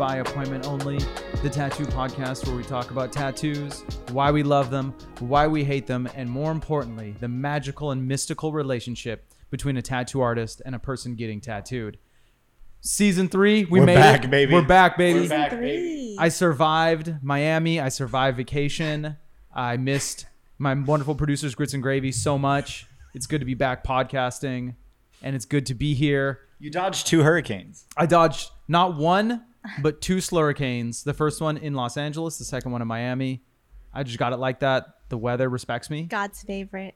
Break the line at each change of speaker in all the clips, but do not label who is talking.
By Appointment Only, the tattoo podcast where we talk about tattoos, why we love them, why we hate them, and more importantly, the magical and mystical relationship between a tattoo artist and a person getting tattooed. Season three, we
We're
made
back,
it.
baby.
We're back, baby.
We're back,
Three.
I survived Miami. I survived vacation. I missed my wonderful producers, Grits and Gravy, so much. It's good to be back podcasting, and it's good to be here.
You dodged two hurricanes.
I dodged not one, but two slurricanes. The first one in Los Angeles, the second one in Miami. I just got it like that. The weather respects me.
God's favorite.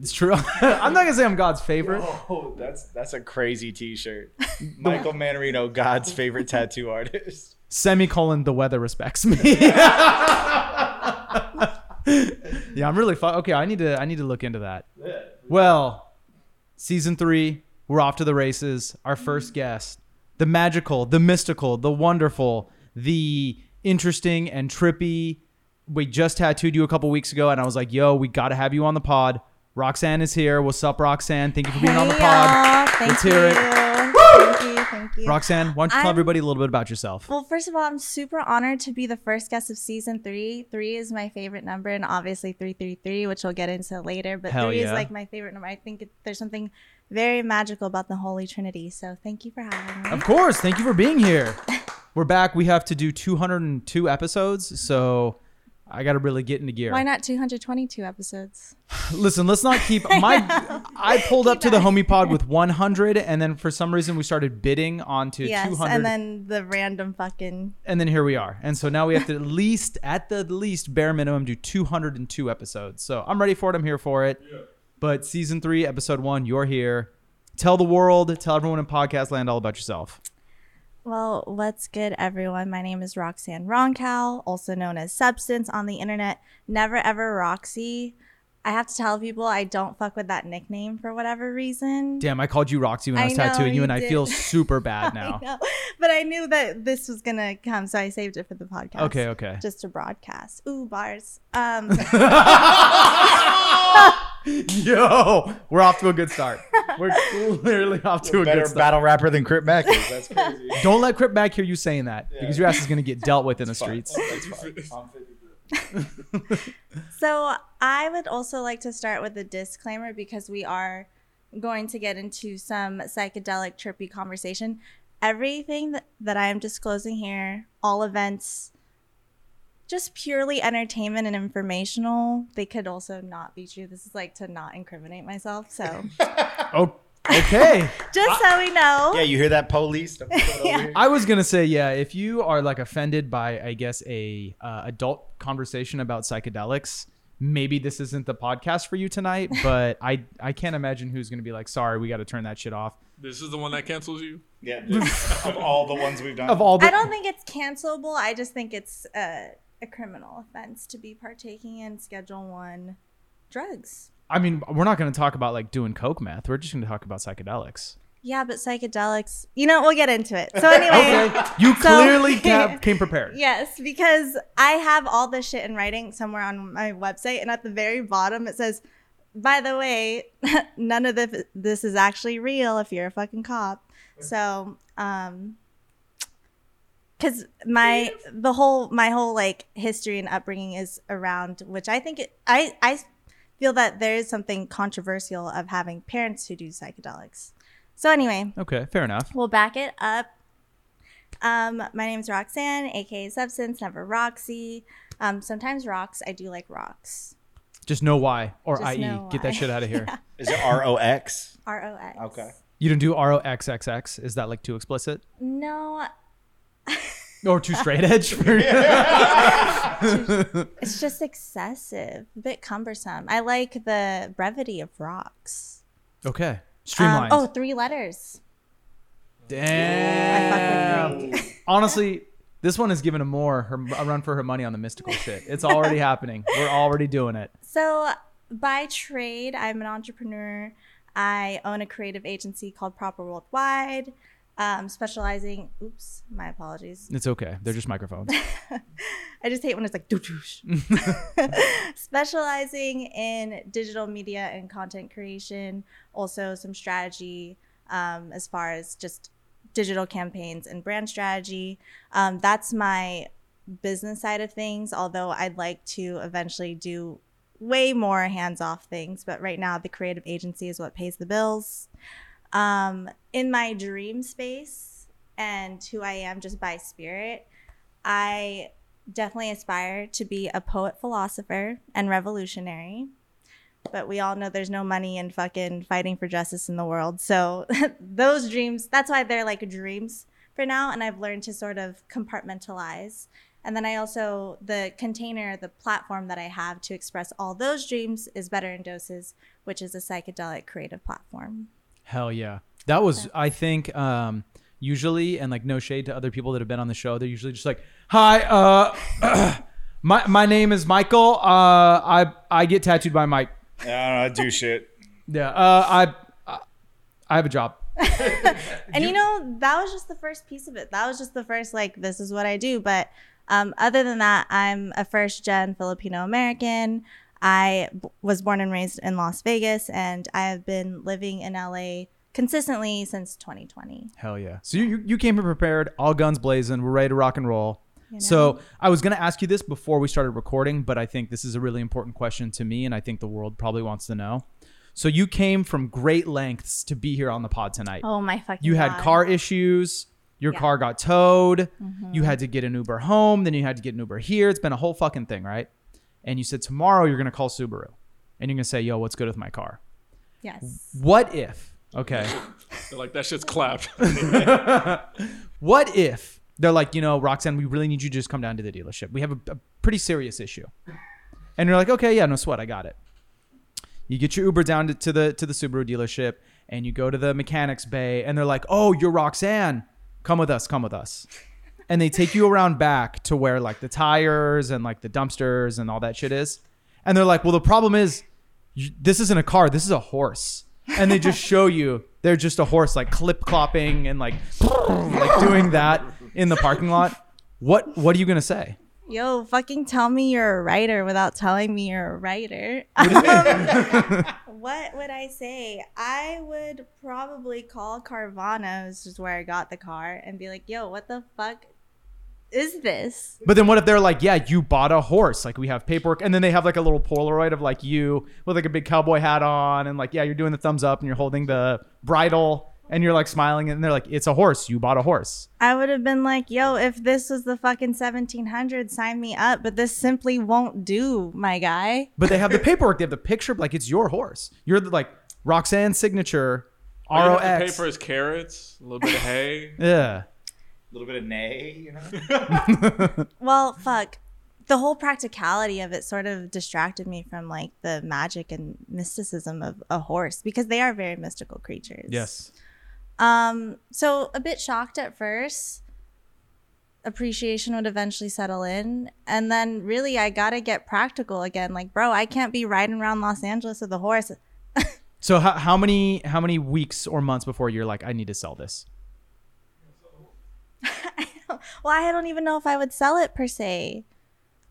It's true. I'm not gonna say I'm God's favorite.
Oh, that's that's a crazy T-shirt. Michael Manarino, God's favorite tattoo artist.
Semicolon. The weather respects me. yeah, I'm really fun. Okay, I need to. I need to look into that. Well, season three, we're off to the races. Our first mm. guest, the magical, the mystical, the wonderful, the interesting and trippy. We just tattooed you a couple weeks ago, and I was like, "Yo, we got to have you on the pod." Roxanne is here. What's up, Roxanne? Thank you for being on the pod.
y'all. Thank
Let's
you.
hear it.
Thank you. Thank you.
Roxanne, why don't you tell
I'm-
everybody a little bit about yourself?
Well, first of all, I'm super honored to be the first guest of season three. Three is my favorite number, and obviously 333, which we'll get into later. But
Hell
three
yeah.
is like my favorite number. I think it, there's something very magical about the Holy Trinity. So thank you for having me.
Of course. Thank you for being here. We're back. We have to do 202 episodes, so I got to really get into gear.
Why not 222 episodes?
Listen, let's not keep my. I pulled up to the homie pod with 100, and then for some reason we started bidding onto
yes,
200,
and then the random fucking.
and then here we are. And so now we have to at least, at the least, bare minimum, do 202 episodes. So I'm ready for it. I'm here for it. But season three, episode one, you're here. Tell the world, tell everyone in podcast land all about yourself.
Well, what's good, everyone? My name is Roxanne Roncal, also known as Substance on the internet. Never ever Roxy. I have to tell people I don't fuck with that nickname for whatever reason.
Damn, I called you Roxy when I
I
was
know,
tattooing you, and I feel super bad
I
now.
know, but I knew that this was gonna come, so I saved it for the podcast.
Okay, okay.
Just to broadcast. Ooh, bars. Um,
Yo, we're off to a good start. We're literally off to a
Better
good start.
battle rapper than Crip Mac is. That's crazy.
Don't let Crip Mac hear you saying that because your ass is gonna get dealt with in the streets.
Fine. I'm 50.
So I would also like to start with a disclaimer because we are going to get into some psychedelic trippy conversation. Everything that, that I am disclosing here, all events, just purely entertainment and informational. They could also not be true. This is like to not incriminate myself. So
Oh, okay.
just so we know.
Yeah, you hear that, police? Don't put it over
Yeah.
I was gonna say yeah. If you are like offended by, I guess, a uh, adult conversation about psychedelics, maybe this isn't the podcast for you tonight. But I I can't imagine who's gonna be like, sorry, we got to turn that shit off.
This is the one that cancels you.
Yeah, of all the ones we've done.
Of all the,
I don't think it's cancelable. I just think it's a, a criminal offense to be partaking in Schedule One drugs.
I mean, we're not gonna talk about like doing coke meth. We're just gonna talk about psychedelics.
Yeah, but psychedelics, you know, we'll get into it. So anyway,
Okay, you
So-
clearly ca- came prepared.
yes, because I have all this shit in writing somewhere on my website, and at the very bottom it says, "By the way, none of this this is actually real. If you're a fucking cop." So, um, because my the whole my whole like history and upbringing is around which I think it I I feel that there is something controversial of having parents who do psychedelics. So anyway,
Okay, fair enough.
We'll back it up. Um, my name is Roxanne, aka Substance, never Roxy. Um, sometimes rocks. I do like rocks.
Just know why, or
Just
i.e.,
know
get that shit out of here.
Yeah.
Is it R O X?
R O X.
Okay.
You don't do R O X X X. Is that like too explicit
No,
or too straight edge? For
it's just excessive, a bit cumbersome. I like the brevity of rocks.
okay,
Um,
streamlined.
oh, three letters.
damn.
I fuck with three.
Honestly, this one is giving a more her, a run for her money on the mystical shit. It's already happening. We're already doing it.
So, by trade, I'm an entrepreneur. I own a creative agency called Proper Worldwide, um, specializing. Oops, my apologies.
It's okay. They're just microphones.
I just hate when it's like doo-doosh. specializing in digital media and content creation, also some strategy, um, as far as just digital campaigns and brand strategy. Um, that's my business side of things, although I'd like to eventually do way more hands off things. But right now, the creative agency is what pays the bills. Um, in my dream space and who I am just by spirit, I definitely aspire to be a poet, philosopher, and revolutionary. But we all know there's no money in fucking fighting for justice in the world. So those dreams, that's why they're like dreams for now. And I've learned to sort of compartmentalize. And then I also, the container, the platform that I have to express all those dreams is Better in Doses, which is a psychedelic creative platform.
Hell yeah. That was, I think, um, usually, and like no shade to other people that have been on the show, they're usually just like, hi, uh, my, my name is Michael. Uh, I, I get tattooed by Mike.
I don't know. I do shit.
Yeah. Uh, I, I, I have a job.
and you know that was just the first piece of it that was just the first like this is what i do but um, other than that i'm a first gen filipino american i b- was born and raised in las vegas and i have been living in la consistently since 2020
Hell yeah. So you, you, came here prepared, all guns blazing. We're ready to rock and roll.
you know?
So I was going to ask you this before we started recording, but I think this is a really important question to me, and I think the world probably wants to know. So you came from great lengths to be here on the pod tonight.
oh my fucking
you had
God.
car issues. Your
Yeah.
car got towed.
Mm-hmm.
You had to get an Uber home. Then you had to get an Uber here. It's been a whole fucking thing, right? And you said tomorrow you're gonna call Subaru, and you're gonna say, "Yo, what's good with my car?"
yes
What if? Okay.
They're like that shit's clapped.
What if they're like, you know, Roxanne, we really need you to just come down to the dealership. We have a, a pretty serious issue. And you're like, okay, yeah, no sweat, I got it. You get your Uber down to, to the to the Subaru dealership, and you go to the mechanics bay, and they're like, oh, you're Roxanne, come with us, come with us. And they take you around back to where like the tires and like the dumpsters and all that shit is. And they're like, well, the problem is, you, this isn't a car, this is a horse. And they just show you they're just a horse like clip clopping and like like doing that in the parking lot. What what are you gonna say?
Yo, fucking tell me you're a writer without telling me you're a writer. Um, what would I say? I would probably call Carvana, which is where I got the car, and be like, yo, what the fuck is this?
But then what if they're like, yeah, you bought a horse? Like we have paperwork, and then they have like a little Polaroid of like you with like a big cowboy hat on, and like yeah, you're doing the thumbs up, and you're holding the bridle, and you're like smiling, and they're like, it's a horse. You bought a horse.
I would have been like, yo, if this was the fucking 1700s, sign me up. But this simply won't do, my guy.
But they have the paperwork. They have the picture. Like it's your horse. You're the, like Roxanne's signature.
All
R
you
O
have to pay for his carrots, a little bit of hay.
Yeah.
A little bit of nay, you know.
Well, fuck. The whole practicality of it sort of distracted me from like the magic and mysticism of a horse because they are very mystical creatures.
Yes.
Um, so a bit shocked at first. Appreciation would eventually settle in. And then really I gotta get practical again. Like, bro, I can't be riding around Los Angeles with a horse.
So how, how many how many weeks or months before you're like, I need to sell this?
Well, I don't even know if I would sell it per se.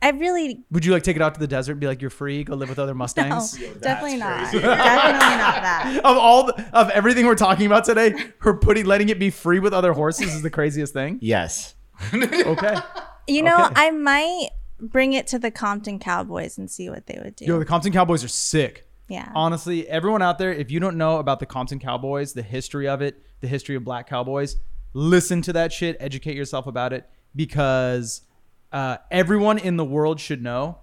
I really
Would you like take it out to the desert and be like, you're free, go live with other
no,
Mustangs?
definitely not. definitely not that.
of all the, of everything we're talking about today, her putting letting it be free with other horses is the craziest thing.
Yes.
Okay.
You know,
Okay.
I might bring it to the Compton Cowboys and see what they would do.
Yo, the Compton Cowboys are sick.
yeah.
Honestly, everyone out there, if you don't know about the Compton Cowboys, the history of it, the history of black cowboys, listen to that shit, educate yourself about it because uh, everyone in the world should know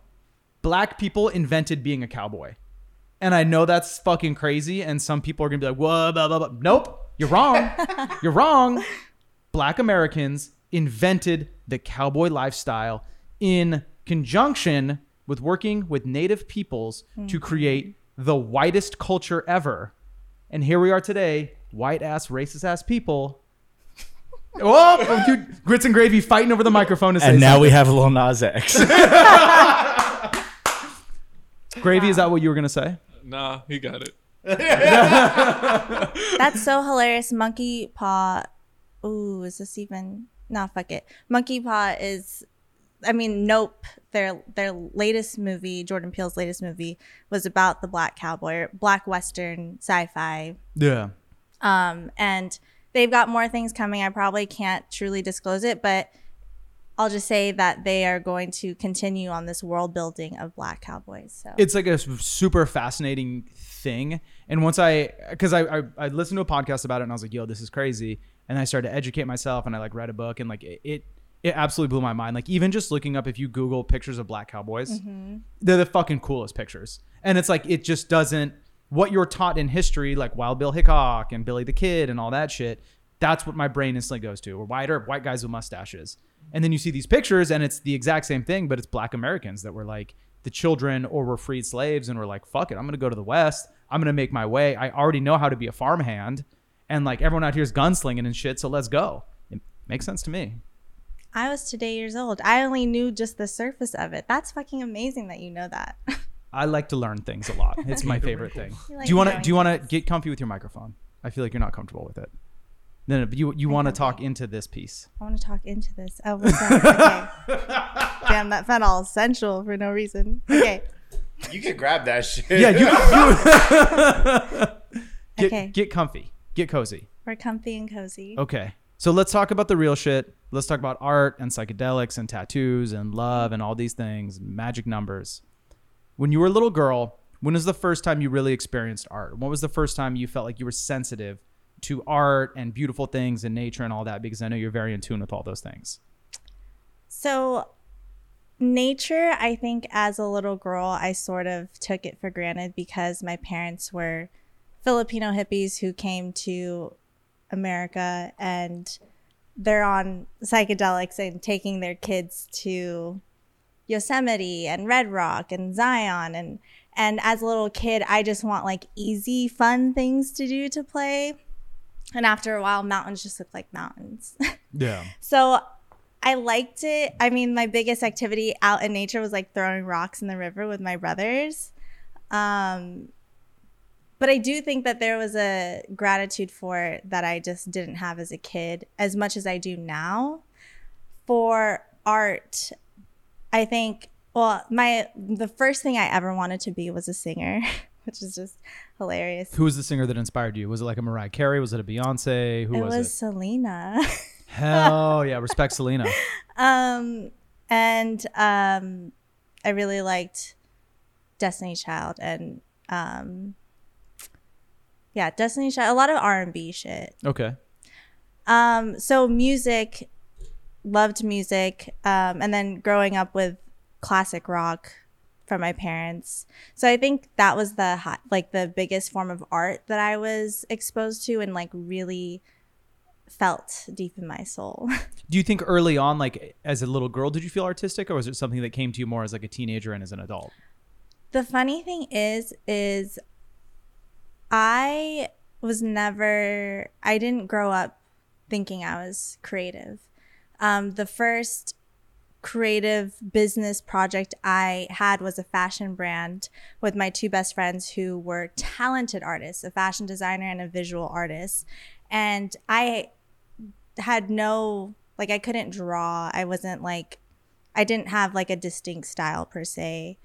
black people invented being a cowboy. And I know that's fucking crazy. And some people are going to be like, whoa, blah, blah, blah. Nope, you're wrong. you're wrong. Black Americans invented the cowboy lifestyle in conjunction with working with native peoples to create the whitest culture ever. And here we are today, white ass, racist ass people. Oh, you, grits and gravy fighting over the microphone to say
And now
something.
we have Lil Nas X.
gravy. Is that what you were gonna say?
Nah, he got it.
That's so hilarious. Monkey Paw. Ooh, is this even? Nah, fuck it. Monkey Paw is. I mean, Nope. Their their latest movie, Jordan Peele's latest movie, was about the black cowboy, black western sci-fi.
Yeah.
Um, and they've got more things coming. I probably can't truly disclose it, but I'll just say that they are going to continue on this world building of Black Cowboys. So
it's like a super fascinating thing. And once I, because I, I I listened to a podcast about it and I was like, yo, this is crazy. And I started to educate myself and I like read a book and like it it, it absolutely blew my mind. Like even just looking up if you Google pictures of black cowboys, mm-hmm. they're the fucking coolest pictures. And it's like it just doesn't what you're taught in history, like Wild Bill Hickok and Billy the Kid and all that shit. That's what my brain instantly goes to. Or whiter white guys with mustaches. And then you see these pictures and it's the exact same thing, but it's black Americans that were like the children or were freed slaves and were like, fuck it, I'm gonna go to the West. I'm gonna make my way. I already know how to be a farmhand. And like everyone out here is gunslinging and shit, so let's go. It makes sense to me.
I was today years old. I only knew just the surface of it. That's fucking amazing that you know that.
I like to learn things a lot. It's my favorite thing.
You like
do you want to
knowing
do you want to get comfy with your microphone? I feel like you're not comfortable with it. No, no, but you you want to talk into this piece.
I want to talk into this. Oh, what's that? Okay. Damn, that felt all sensual for no reason. Okay.
You can grab that shit.
Yeah, you, you get
Okay.
get comfy, get cozy.
We're comfy and cozy.
Okay. So let's talk about the real shit. Let's talk about art and psychedelics and tattoos and love and all these things, magic numbers. When you were a little girl, when was the first time you really experienced art? What was the first time you felt like you were sensitive to art and beautiful things and nature and all that? Because I know you're very in tune with all those things.
So, nature, I think as a little girl, I sort of took it for granted because my parents were Filipino hippies who came to America and they're on psychedelics and taking their kids to Yosemite and Red Rock and Zion and and as a little kid I just want like easy fun things to do to play. And after a while mountains just look like mountains.
Yeah.
So I liked it. I mean, my biggest activity out in nature was like throwing rocks in the river with my brothers. Um, but I do think that there was a gratitude for it that I just didn't have as a kid as much as I do now. For art, I think, well, my the first thing I ever wanted to be was a singer, which is just hilarious.
Who was the singer that inspired you? Was it like a Mariah Carey? Was it a Beyonce? Who was
it
was,
was
it?
Selena.
Hell yeah. Respect Selena.
Um, and um, I really liked Destiny Child and um, yeah, Destiny Child. A lot of R and B shit.
Okay.
Um, so music, loved music, um, and then growing up with classic rock from my parents. So I think that was the hi- like the biggest form of art that I was exposed to and like really felt deep in my soul.
Do you think early on, like as a little girl, did you feel artistic, or was it something that came to you more as like a teenager and as an adult?
the funny thing is is i was never i didn't grow up thinking i was creative um, the first creative business project i had was a fashion brand with my two best friends who were talented artists a fashion designer and a visual artist. And i had no like i couldn't draw. I wasn't like i didn't have like a distinct style per se.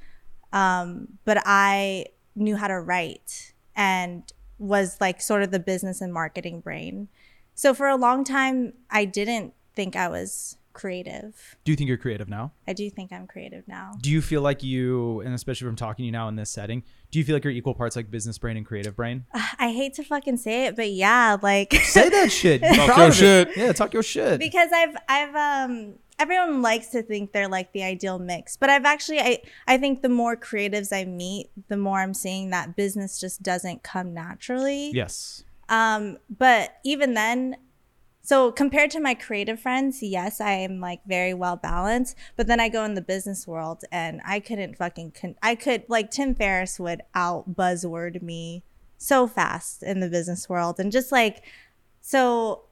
Um, but I knew how to write and was like sort of the business and marketing brain. So for a long time, I didn't think I was creative.
Do you think you're creative now?
I do think I'm creative now.
Do you feel like you, and especially from talking to you now in this setting, do you feel like you're equal parts like business brain and creative brain?
I hate to fucking say it, but yeah, like
Say that shit.
Talk your
of it.
shit.
Yeah, talk your shit.
because I've I've um everyone likes to think they're like the ideal mix, but I've actually I I think the more creatives I meet, the more I'm seeing that business just doesn't come naturally.
yes.
Um, but even then, so compared to my creative friends, yes, I am like very well balanced. But then I go in the business world and I couldn't fucking, con- I could, like, Tim Ferriss would out buzzword me so fast in the business world. And just like, so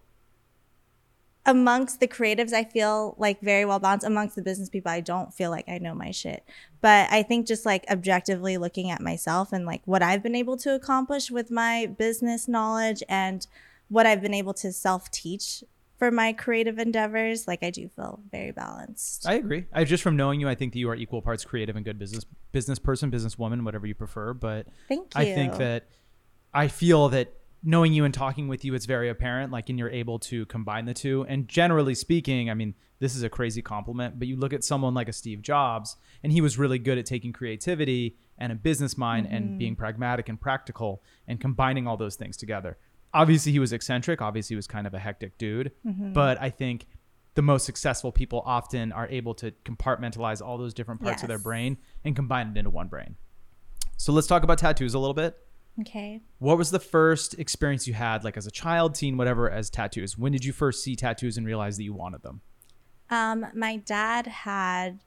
amongst the creatives, I feel like very well balanced. Amongst the business people, I don't feel like I know my shit. But I think just like objectively looking at myself and like what I've been able to accomplish with my business knowledge and what I've been able to self teach for my creative endeavors, like I do feel very balanced.
I agree. I just from knowing you, I think that you are equal parts creative and good business business person, businesswoman, whatever you prefer. But
Thank you.
I think that I feel that knowing you and talking with you, it's very apparent. Like, and you're able to combine the two. And generally speaking, I mean, this is a crazy compliment, but you look at someone like a Steve Jobs, and he was really good at taking creativity and a business mind and mm-hmm. being pragmatic and practical and combining all those things together. Obviously, he was eccentric. Obviously, he was kind of a hectic dude. But I think the most successful people often are able to compartmentalize all those different parts of their brain and combine it into one brain. So let's talk about tattoos a little bit.
Okay.
What was the first experience you had, like as a child, teen, whatever, as tattoos? When did you first see tattoos and realize that you wanted them?
Um, my dad had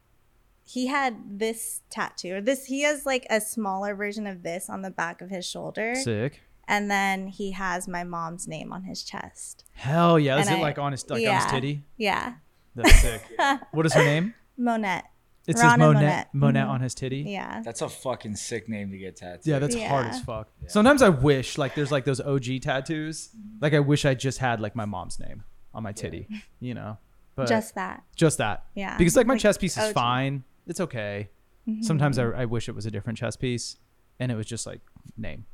he had this tattoo. Or this he has like a smaller version of this on the back of his shoulder.
Sick.
And then he has my mom's name on his chest.
Hell yeah! Is
And
it
I-
like on his like on his titty?
Yeah.
That's sick. what is her name?
Monette.
It says
Rana
Monette.
Monette.
Monette
Mhm.
on his titty.
Yeah.
That's a fucking sick name to get tattooed.
Yeah, that's hard as fuck. Sometimes I wish like there's like those OG tattoos. Like I wish I just had like my mom's name on my titty. You know, but
Just that.
just that.
Yeah.
Because like my
Like
chest piece is
OG.
fine. It's okay.
Mm-hmm.
Sometimes I, I wish it was a different chest piece, and it was just like name.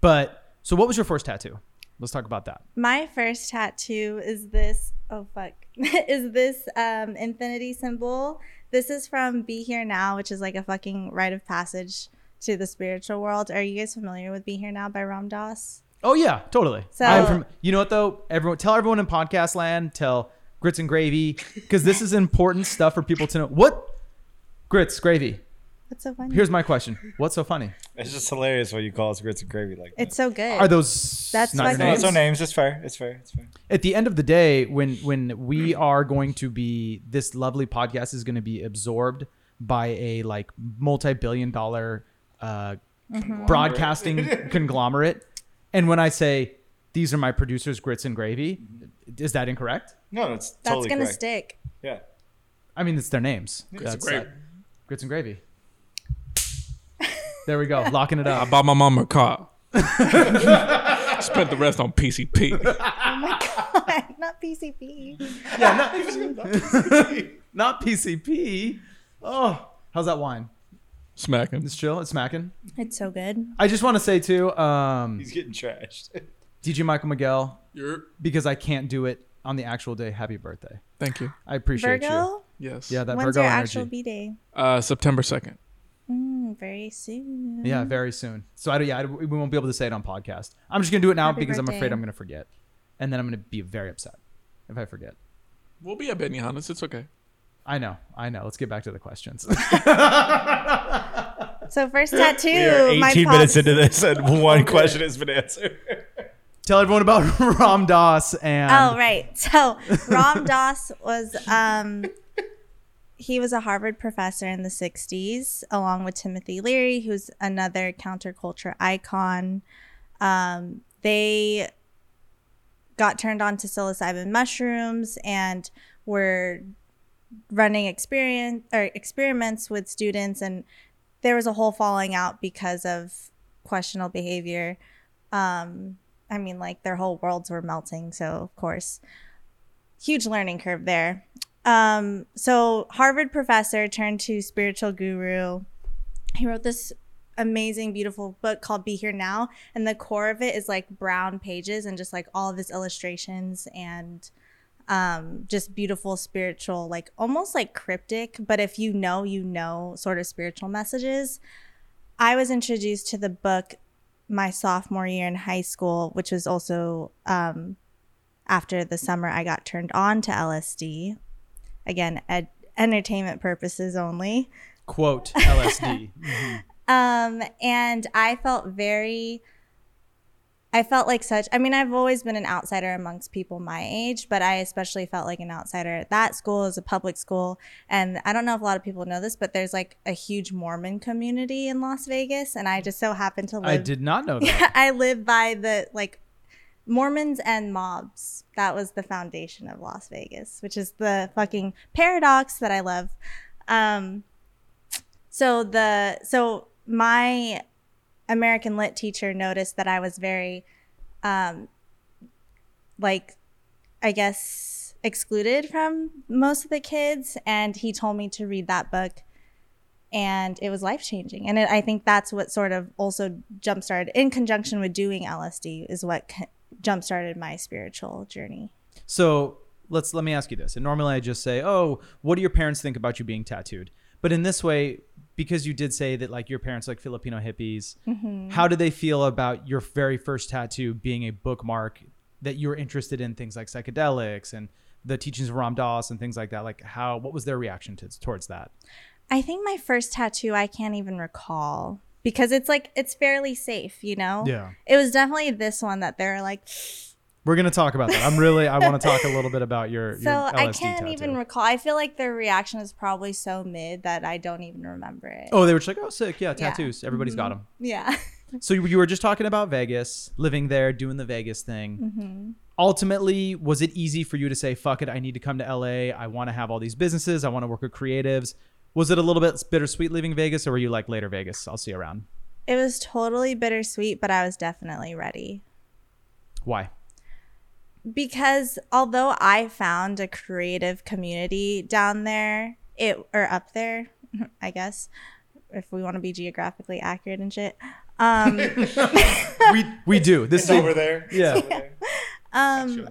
But so, what was your first tattoo? Let's talk about that.
My first tattoo is this. Oh fuck, is this um infinity symbol? This is from Be Here Now, which is like a fucking rite of passage to the spiritual world. Are you guys familiar with Be Here Now by Ram Dass?
Oh yeah, totally.
So-
I'm from, you know what though? Everyone, tell everyone in podcast land, tell grits and gravy, because this is important stuff for people to know. What grits gravy?
What's so funny?
Here's my question. What's so funny?
It's just hilarious when you call us grits and gravy like that.
it's so good.
Are those
That's
not your
fucking-
No,
names?
it's our names. It's fair. It's fair. It's fair.
At the end of the day, when when we are going to be this lovely podcast is going to be absorbed by a like multi-billion dollar uh, broadcasting conglomerate, and when I say these are my producers, grits and gravy, is that incorrect?
No, that's
That's
totally
gonna
correct.
stick.
Yeah.
I mean, it's their names.
Grits
That's
and gravy.
uh, grits and gravy. There we go, locking it up.
I bought my mom a car. Spent the rest on PCP.
Oh my god, not PCP.
Yeah, not not PCP. Not PCP. Oh, how's that wine?
Smacking.
It's chill. It's smacking.
It's so good.
I just want to say too, um,
He's getting trashed.
DJ Michael Miguel,
You're,
because I can't do it on the actual day. Happy birthday!
thank you.
I appreciate you.
Virgo.
Yes.
Yeah, that
When's
Virgo
your
energy.
actual B day?
Uh, September 2nd.
Mm, very soon.
Yeah, very soon. So I don't, yeah, I, we won't be able to say it on podcast. I'm just gonna do it now
Happy
because I'm afraid. I'm gonna forget, and then I'm gonna be very upset if I forget.
We'll be at Benihana's. It's okay.
I know, I know. Let's get back to the questions.
So first tattoo.
We are
my
18
pops-
minutes into this, and one question has been answered.
Tell everyone about Ram Dass and
Oh right. So Ram Dass was um he was a Harvard professor in the 60s along with Timothy Leary who's another counterculture icon. Um they got turned on to psilocybin mushrooms and were running experience or experiments with students and there was a whole falling out because of questionable behavior um i mean like their whole worlds were melting so of course huge learning curve there um so harvard professor turned to spiritual guru. He wrote this amazing beautiful book called be here now. And the core of it is like brown pages and just like all of his illustrations and um just beautiful spiritual like almost like cryptic. But if you know you know sort of spiritual messages. I was introduced to the book my sophomore year in high school which was also um after the summer i got turned on to lsd again ed- entertainment purposes only
quote LSD.
um, and I felt very, I felt like such, I mean, I've always been an outsider amongst people my age, but I especially felt like an outsider at that school as a public school. And I don't know if a lot of people know this, but there's like a huge Mormon community in Las Vegas. And I just so happened to live.
I did not know that.
I live by the like Mormons and mobs. That was the foundation of Las Vegas, which is the fucking paradox that I love. Um, so the so my American lit teacher noticed that I was very, um, like, I guess excluded from most of the kids, and he told me to read that book and it was life changing. And it, I think that's what sort of also jump started in conjunction with doing LSD is what jump started my spiritual journey.
So let's let me ask you this. And normally I just say, "Oh, what do your parents think about you being tattooed?" But in this way, because you did say that like your parents like Filipino hippies,
Mm-hmm.
how do they feel about your very first tattoo being a bookmark that you were interested in things like psychedelics and the teachings of Ram Dass and things like that? Like how what was their reaction to, towards that?
I think my first tattoo I can't even recall because it's like it's fairly safe, you know.
Yeah.
It was definitely this one that they're like.
We're gonna talk about that. I'm really I want to talk a little bit about your.
So
your
I can't
tattoo.
even recall. I feel like their reaction is probably so mid that I don't even remember it.
Oh, they were just like, oh, sick, yeah,
Yeah.
tattoos. Everybody's got 'em. got them.
Yeah.
So you, you were just talking about Vegas, living there, doing the Vegas thing.
Mm-hmm.
Ultimately, was it easy for you to say, "Fuck it, I need to come to LA. I want to have all these businesses. I want to work with creatives." Was it a little bit bittersweet leaving Vegas, or were you like later Vegas? I'll see you around.
It was totally bittersweet, but I was definitely ready.
Why?
because although I found a creative community down there, it or up there, I guess, if we want to be geographically accurate and shit. Um,
we we do. This
It's
is
over there.
Yeah.
Over there.
um,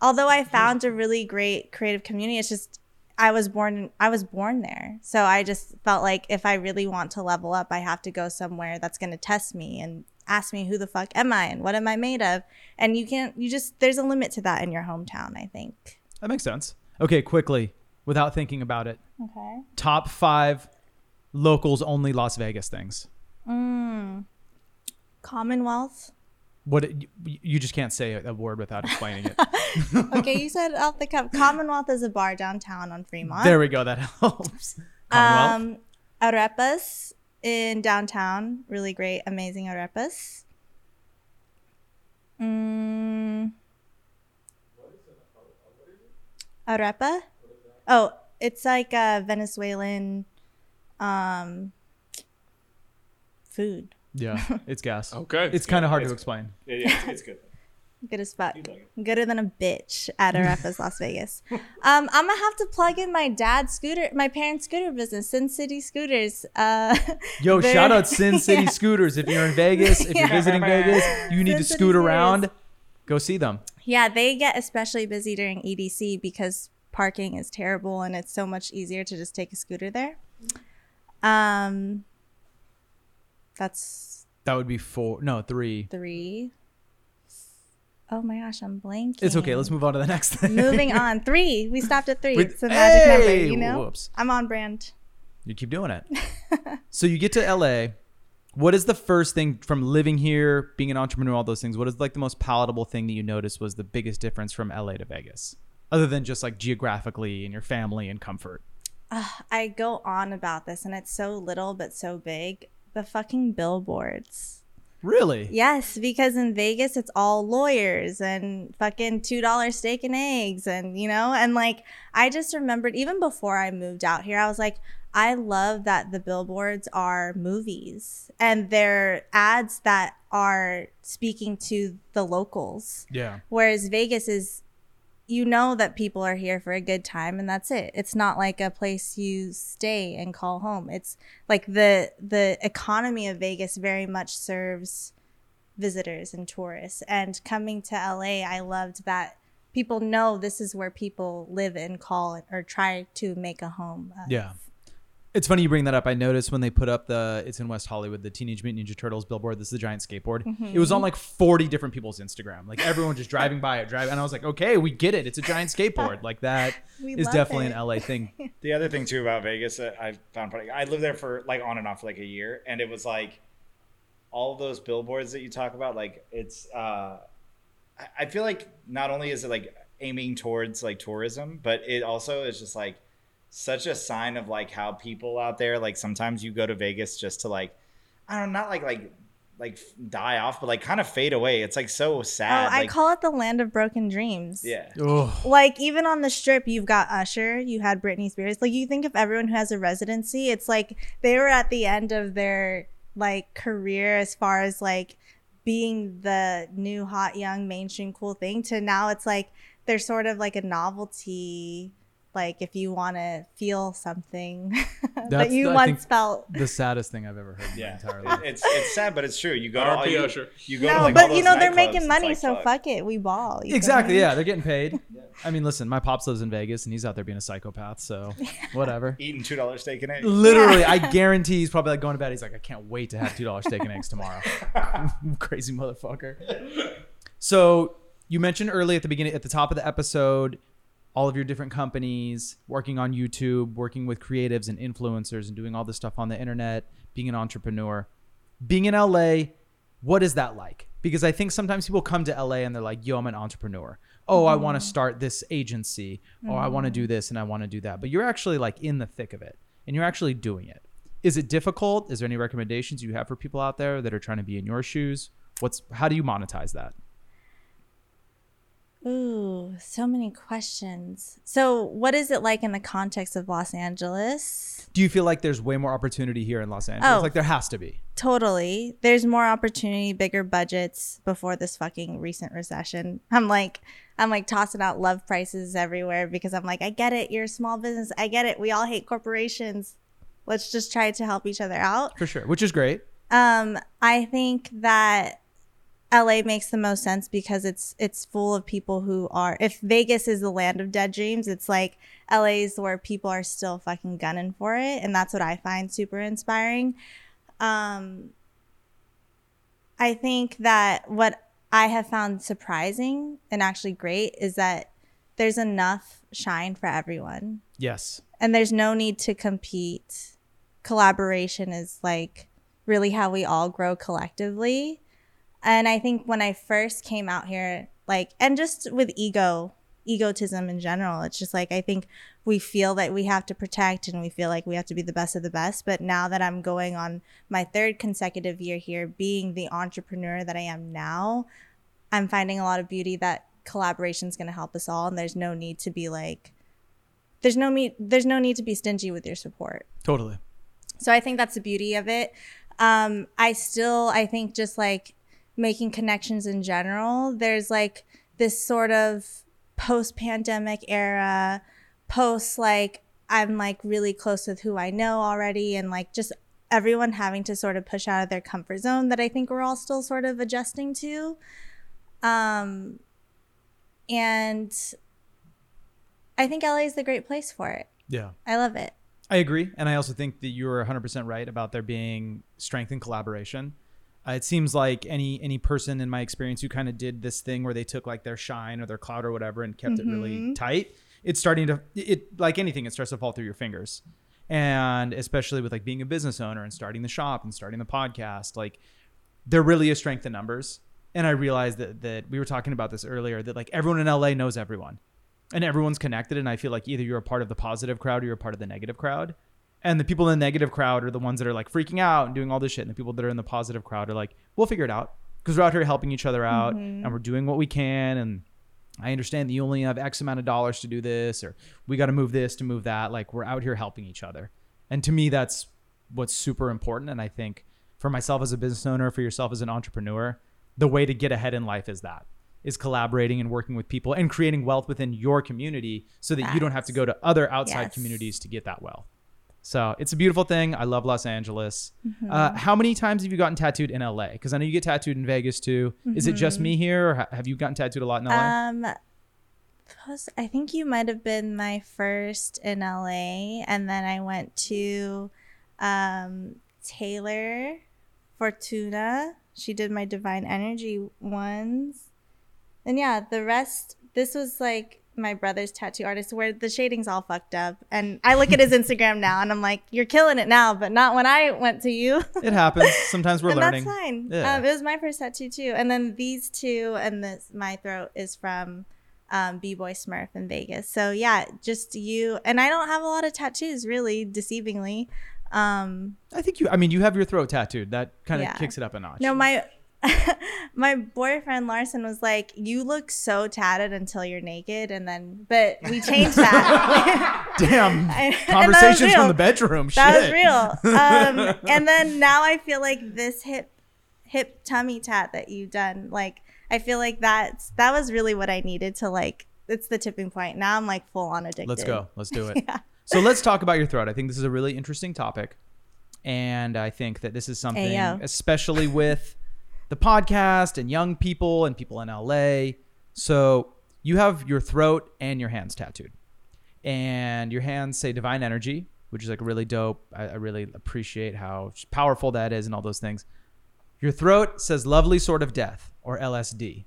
although I found a really great creative community, it's just I was born I was born there. So I just felt like if I really want to level up, I have to go somewhere that's going to test me and ask me who the fuck am I and what am I made of? And you can't you just there's a limit to that in your hometown, I think.
that makes sense. Okay, quickly, without thinking about it,
Okay.
top five locals only Las Vegas things.
Mm. Commonwealth.
What you, you just can't say a word without explaining it.
Okay, you said off the cuff. Commonwealth is a bar downtown on Fremont.
there we go. That helps. Commonwealth.
Um, arepas in downtown, really great, amazing arepas. Mm. Arepa? Oh, it's like a Venezuelan um, food.
yeah, it's gas.
Okay.
It's kind of hard to
It's-
explain.
Yeah, yeah, it's, it's good.
Good as fuck.
You
Gooder than a bitch at Arepas, Las Vegas. Um, I'm gonna have to plug in my dad's scooter, my parents' scooter business, Sin City Scooters. Uh,
Yo, shout out Sin City
Yeah.
Scooters. If you're in Vegas, if you're visiting Vegas, you need
Sin
to
City
scoot
Scooters.
around. Go see them.
Yeah, they get especially busy during EDC because parking is terrible and it's so much easier to just take a scooter there. Um, that's
That would be four. No, three.
three. Oh my gosh, I'm blanking.
It's okay. Let's move on to the next thing.
Moving on. Three. We stopped at three. It's a magic number, you know?
Whoops.
I'm on brand.
You keep doing it. so you get to LA. What is the first thing from living here, being an entrepreneur, all those things? What is like the most palatable thing that you noticed was the biggest difference from LA to Vegas, other than just like geographically and your family and comfort?
I go on about this and it's so little but so big. The fucking billboards.
Really?
Yes, because in Vegas it's all lawyers and fucking two dollar steak and eggs and you know, and like I just remembered even before I moved out here, I was like, I love that the billboards are movies and they're ads that are speaking to the locals.
Yeah.
Whereas Vegas is you know that people are here for a good time and that's it. It's not like a place you stay and call home. It's like the the economy of Vegas very much serves visitors and tourists. And coming to LA, I loved that people know this is where people live and call or try to make a home. of.
Yeah. It's funny you bring that up. I noticed when they put up the it's in West Hollywood, the Teenage Mutant Ninja Turtles billboard. This is the giant skateboard. It was on like 40 different people's Instagram. Like everyone just driving by it, driving, and I was like, okay, we get it. It's a giant skateboard. Like that
We
is definitely
it.
an LA thing.
The other thing too about Vegas that I found funny, I lived there for like on and off for like a year, and it was like all those billboards that you talk about. Like it's, uh, I- I feel like not only is it like aiming towards like tourism, but it also is just like such a sign of like how people out there like sometimes you go to Vegas just to like I don't know, not like like like die off, but like kind of fade away. It's like so
Oh,
sad.
I
like,
call it the land of broken dreams.
yeah.
Oh,
like even on the strip you've got usher you had britney spears like you think of everyone who has a residency it's like they were at the end of their like career as far as like being the new hot young mainstream cool thing to now it's like they're sort of like a novelty like if you want to feel something that you
the- I
once felt.
The saddest thing I've ever heard in my
Yeah,
entire
it's it's sad, but it's true. You go to all
RP
you,
Usher.
you go to
No,
like
but you know they're making money,
like,
so
fuck.
fuck it, we ball.
Exactly. Yeah, they're getting paid. I mean, listen, my pops lives in Vegas and he's out there being a psychopath, so whatever.
Eating two dollar steak and eggs.
Literally, I guarantee he's probably like going to bed. He's like, I can't wait to have two dollars steak and eggs tomorrow. Crazy motherfucker. So you mentioned early at the beginning, at the top of the episode, all of your different companies, working on YouTube, working with creatives and influencers, and doing all this stuff on the internet, being an entrepreneur. Being in LA, what is that like? Because I think sometimes people come to LA and they're like, yo, I'm an entrepreneur. Oh, I want to mm-hmm. start this agency. Oh, I want to do mm-hmm. this and I want to do that. But you're actually like in the thick of it and you're actually doing it. Is it difficult? Is there any recommendations you have for people out there that are trying to be in your shoes? What's how do you monetize that?
Ooh, so many questions. So, what is it like in the context of Los Angeles?
Do you feel like there's way more opportunity here in Los Angeles?
Oh.
Like there has to be.
Totally. There's more opportunity, bigger budgets before this fucking recent recession. I'm like, I'm like tossing out love prices everywhere because I'm like, I get it. You're a small business. I get it. We all hate corporations. Let's just try to help each other out.
For sure, which is great.
Um, I think that LA makes the most sense because it's it's full of people who are if Vegas is the land of dead dreams, it's like LA is where people are still fucking gunning for it and that's what I find super inspiring. Um I think that what I have found surprising and actually great is that there's enough shine for everyone
Yes.
and there's no need to compete. Collaboration is like really how we all grow collectively. And I think when I first came out here, like, and just with ego, egotism in general, it's just like I think we feel that we have to protect and we feel like we have to be the best of the best. But now that I'm going on my third consecutive year here, being the entrepreneur that I am now, I'm finding a lot of beauty that collaboration is going to help us all. And there's no need to be like, there's no need there's no need to be stingy with your support
Totally.
so i think that's the beauty of it um i still i think just like making connections in general there's like this sort of post pandemic era post like i'm like really close with who i know already and like just everyone having to sort of push out of their comfort zone that i think we're all still sort of adjusting to um and i think la is the great place for it
Yeah.
i love it
I agree, and I also think that you're 100% right about there being strength in collaboration. Uh, it seems like any any person in my experience who kind of did this thing where they took like their shine or their cloud or whatever and kept it really tight, it's starting to it like anything, it starts to fall through your fingers. And especially with like being a business owner and starting the shop and starting the podcast, like there really is strength in numbers. And I realized that that we were talking about this earlier that like everyone in LA knows everyone and everyone's connected and i feel like either you're a part of the positive crowd or you're a part of the negative crowd and the people in the negative crowd are the ones that are like freaking out and doing all this shit. And the people that are in the positive crowd are like we'll figure it out. Because we're out here helping each other out mm-hmm. and we're doing what we can. And i understand that you only have x amount of dollars to do this or we got to move this to move that. Like we're out here helping each other. And to me that's what's super important. And i think for myself as a business owner for yourself as an entrepreneur the way to get ahead in life is that is collaborating and working with people and creating wealth within your community so that you don't have to go to other outside
Yes.
communities to get that wealth. So it's a beautiful thing. I love Los Angeles.
Mm-hmm.
Uh, how many times have you gotten tattooed in LA? Because I know you get tattooed in Vegas too. Is it just me here, or ha- have you gotten tattooed a lot in LA?
Mm-hmm. Um, I think you might have been my first in LA, and then I went to um, Taylor Fortuna. She did my Divine Energy ones, and yeah, the rest. This was like my brother's tattoo artist, where the shading's all fucked up, and I look at his Instagram now, and I'm like, "You're killing it now," but not when I went to you.
it happens. Sometimes we're
and
learning.
that's fine.
Yeah.
Um, it was my first tattoo too, and then these two, and this my throat is from um, B Boy Smurf in Vegas. So yeah, just you and I don't have a lot of tattoos, really, deceivingly. Um,
I think you. I mean, you have your throat tattooed. That kind of
Yeah.
kicks it up a notch.
no, my my boyfriend Larson was like, "You look so tatted until you're naked," and then, but we changed that.
Damn.
And- and that
Conversations from the bedroom.
That
Shit.
was real. Um, and then now I feel like this hip hip tummy tat that you've done, like I feel like that's that was really what I needed to like it's the tipping point. Now I'm like full on addicted.
Let's go. Let's do it. yeah. So let's talk about your throat. I think this is a really interesting topic. And I think that this is something,
Ayo.
especially with the podcast and young people and people in LA. So you have your throat and your hands tattooed. And your hands say divine energy, which is like really dope. I, I really appreciate how powerful that is and all those things. Your throat says lovely sort of death or LSD.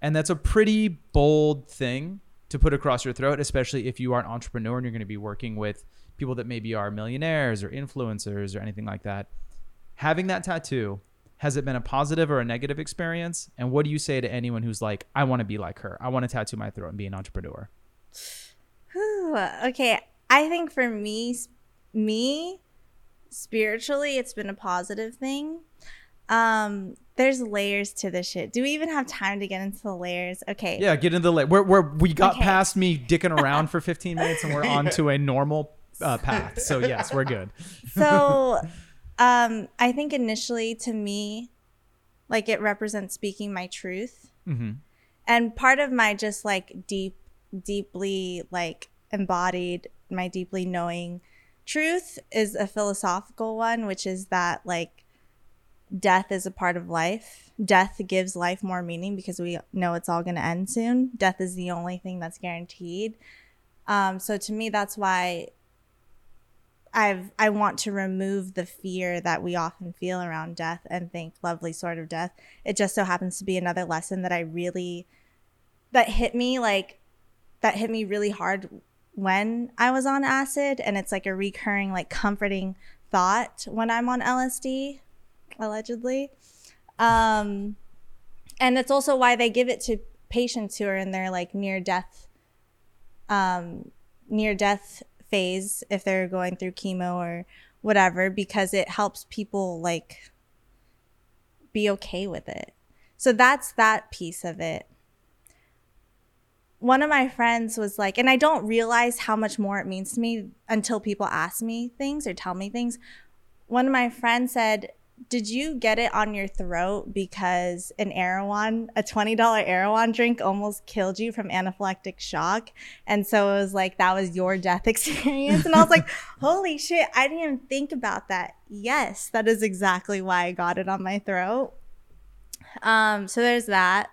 And that's a pretty bold thing to put across your throat, especially if you are an entrepreneur and you're going to be working with people that maybe are millionaires or influencers or anything like that. Having that tattoo, has it been a positive or a negative experience? And what do you say to anyone who's like, I want to be like her? I want to tattoo my throat and be an entrepreneur.
Whew, okay, I think for me, me spiritually, it's been a positive thing. Um, there's layers to this shit. Do we even have time to get into the layers? Okay.
Yeah, get into the. Where, where we got
Okay.
past me dicking around for 15 minutes and we're on to a normal uh, path. So, yes, we're good.
so um i think initially to me like it represents speaking my truth.
Hmm
and part of my just like deep deeply like embodied my deeply knowing truth is a philosophical one which is that like death is a part of life. Death gives life more meaning because we know it's all going to end soon. Death is the only thing that's guaranteed. Um, so to me that's why I've I want to remove the fear that we often feel around death and think lovely sort of death. It just so happens to be another lesson that I really that hit me like that hit me really hard when I was on acid and it's like a recurring like comforting thought when I'm on LSD allegedly. Um and it's also why they give it to patients who are in their like near death um near death phase if they're going through chemo or whatever because it helps people like be okay with it. So that's that piece of it. One of my friends was like, and I don't realize how much more it means to me until people ask me things or tell me things. One of my friends said, did you get it on your throat because an Erewhon, a $20 Erewhon drink almost killed you from anaphylactic shock? And so it was like, that was your death experience. And I was like, holy shit, I didn't even think about that. Yes, that is exactly why I got it on my throat. Um, so there's that.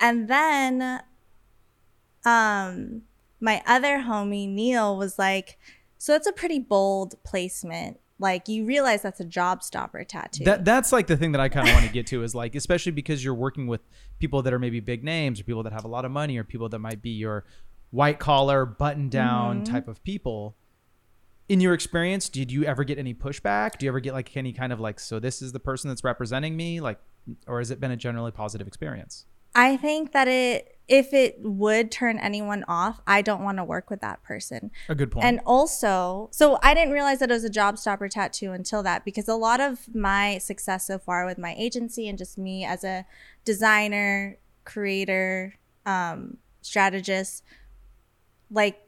And then um my other homie Neil was like, so that's a pretty bold placement. Like you realize that's a job stopper tattoo.
That that's like the thing that I kind of want to get to is like, especially because you're working with people that are maybe big names or people that have a lot of money or people that might be your white collar, button down
Mm-hmm.
type of people. In your experience, did you ever get any pushback? Do you ever get like any kind of like, so this is the person that's representing me, like, or has it been a generally positive experience?
I think that it if it would turn anyone off, I don't want to work with that person.
A good point.
And also, so I didn't realize that it was a job stopper tattoo until that because a lot of my success so far with my agency and just me as a designer, creator, um, strategist, like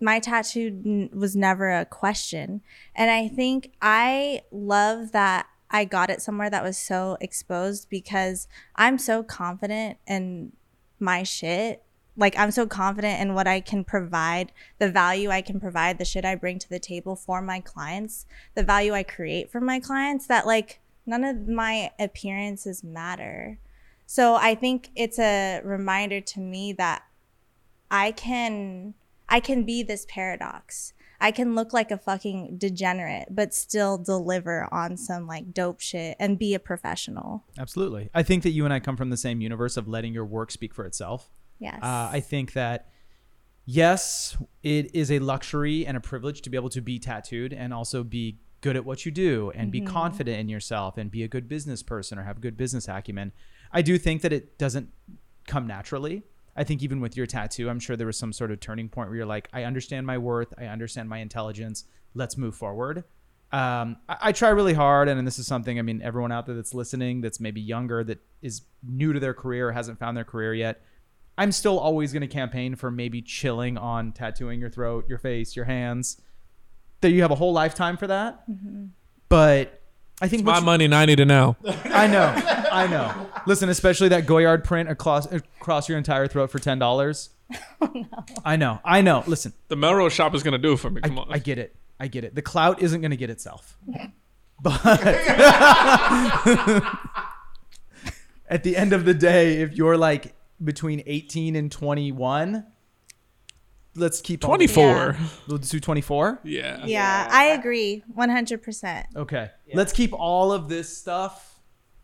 my tattoo n- was never a question. And I think I love that I got it somewhere that was so exposed because I'm so confident in my shit. Like I'm so confident in what I can provide, the value I can provide, the shit I bring to the table for my clients, the value I create for my clients that like none of my appearances matter. So I think it's a reminder to me that I can I can be this paradox. I can look like a fucking degenerate but still deliver on some like dope shit and be a professional.
Absolutely. I think that you and I come from the same universe of letting your work speak for itself.
Yes.
Uh, I think that yes, it is a luxury and a privilege to be able to be tattooed and also be good at what you do and be confident in yourself and be a good business person or have good business acumen. I do think that it doesn't come naturally. I think even with your tattoo, I'm sure there was some sort of turning point where you're like, I understand my worth, I understand my intelligence. Let's move forward. Um, I, I try really hard, and, and this is something. I mean, everyone out there that's listening, that's maybe younger, that is new to their career, or hasn't found their career yet. I'm still always going to campaign for maybe chilling on tattooing your throat, your face, your hands. That you have a whole lifetime for that. But I think what
My
you-
money, ninety to now.
I know, I know. Listen, especially that Goyard print across across your entire throat for ten dollars. I know. I know. Listen,
The Melrose shop is gonna do it for me. Come
I,
on.
I get it. I get it. The clout isn't going to get itself. But at the end of the day, if you're like between 18 and 21, let's keep on-
24.
Yeah.
Let's do 24.
Yeah.
Yeah,
Yeah,
I
I-
agree 100%.
Okay. Let's keep all of this stuff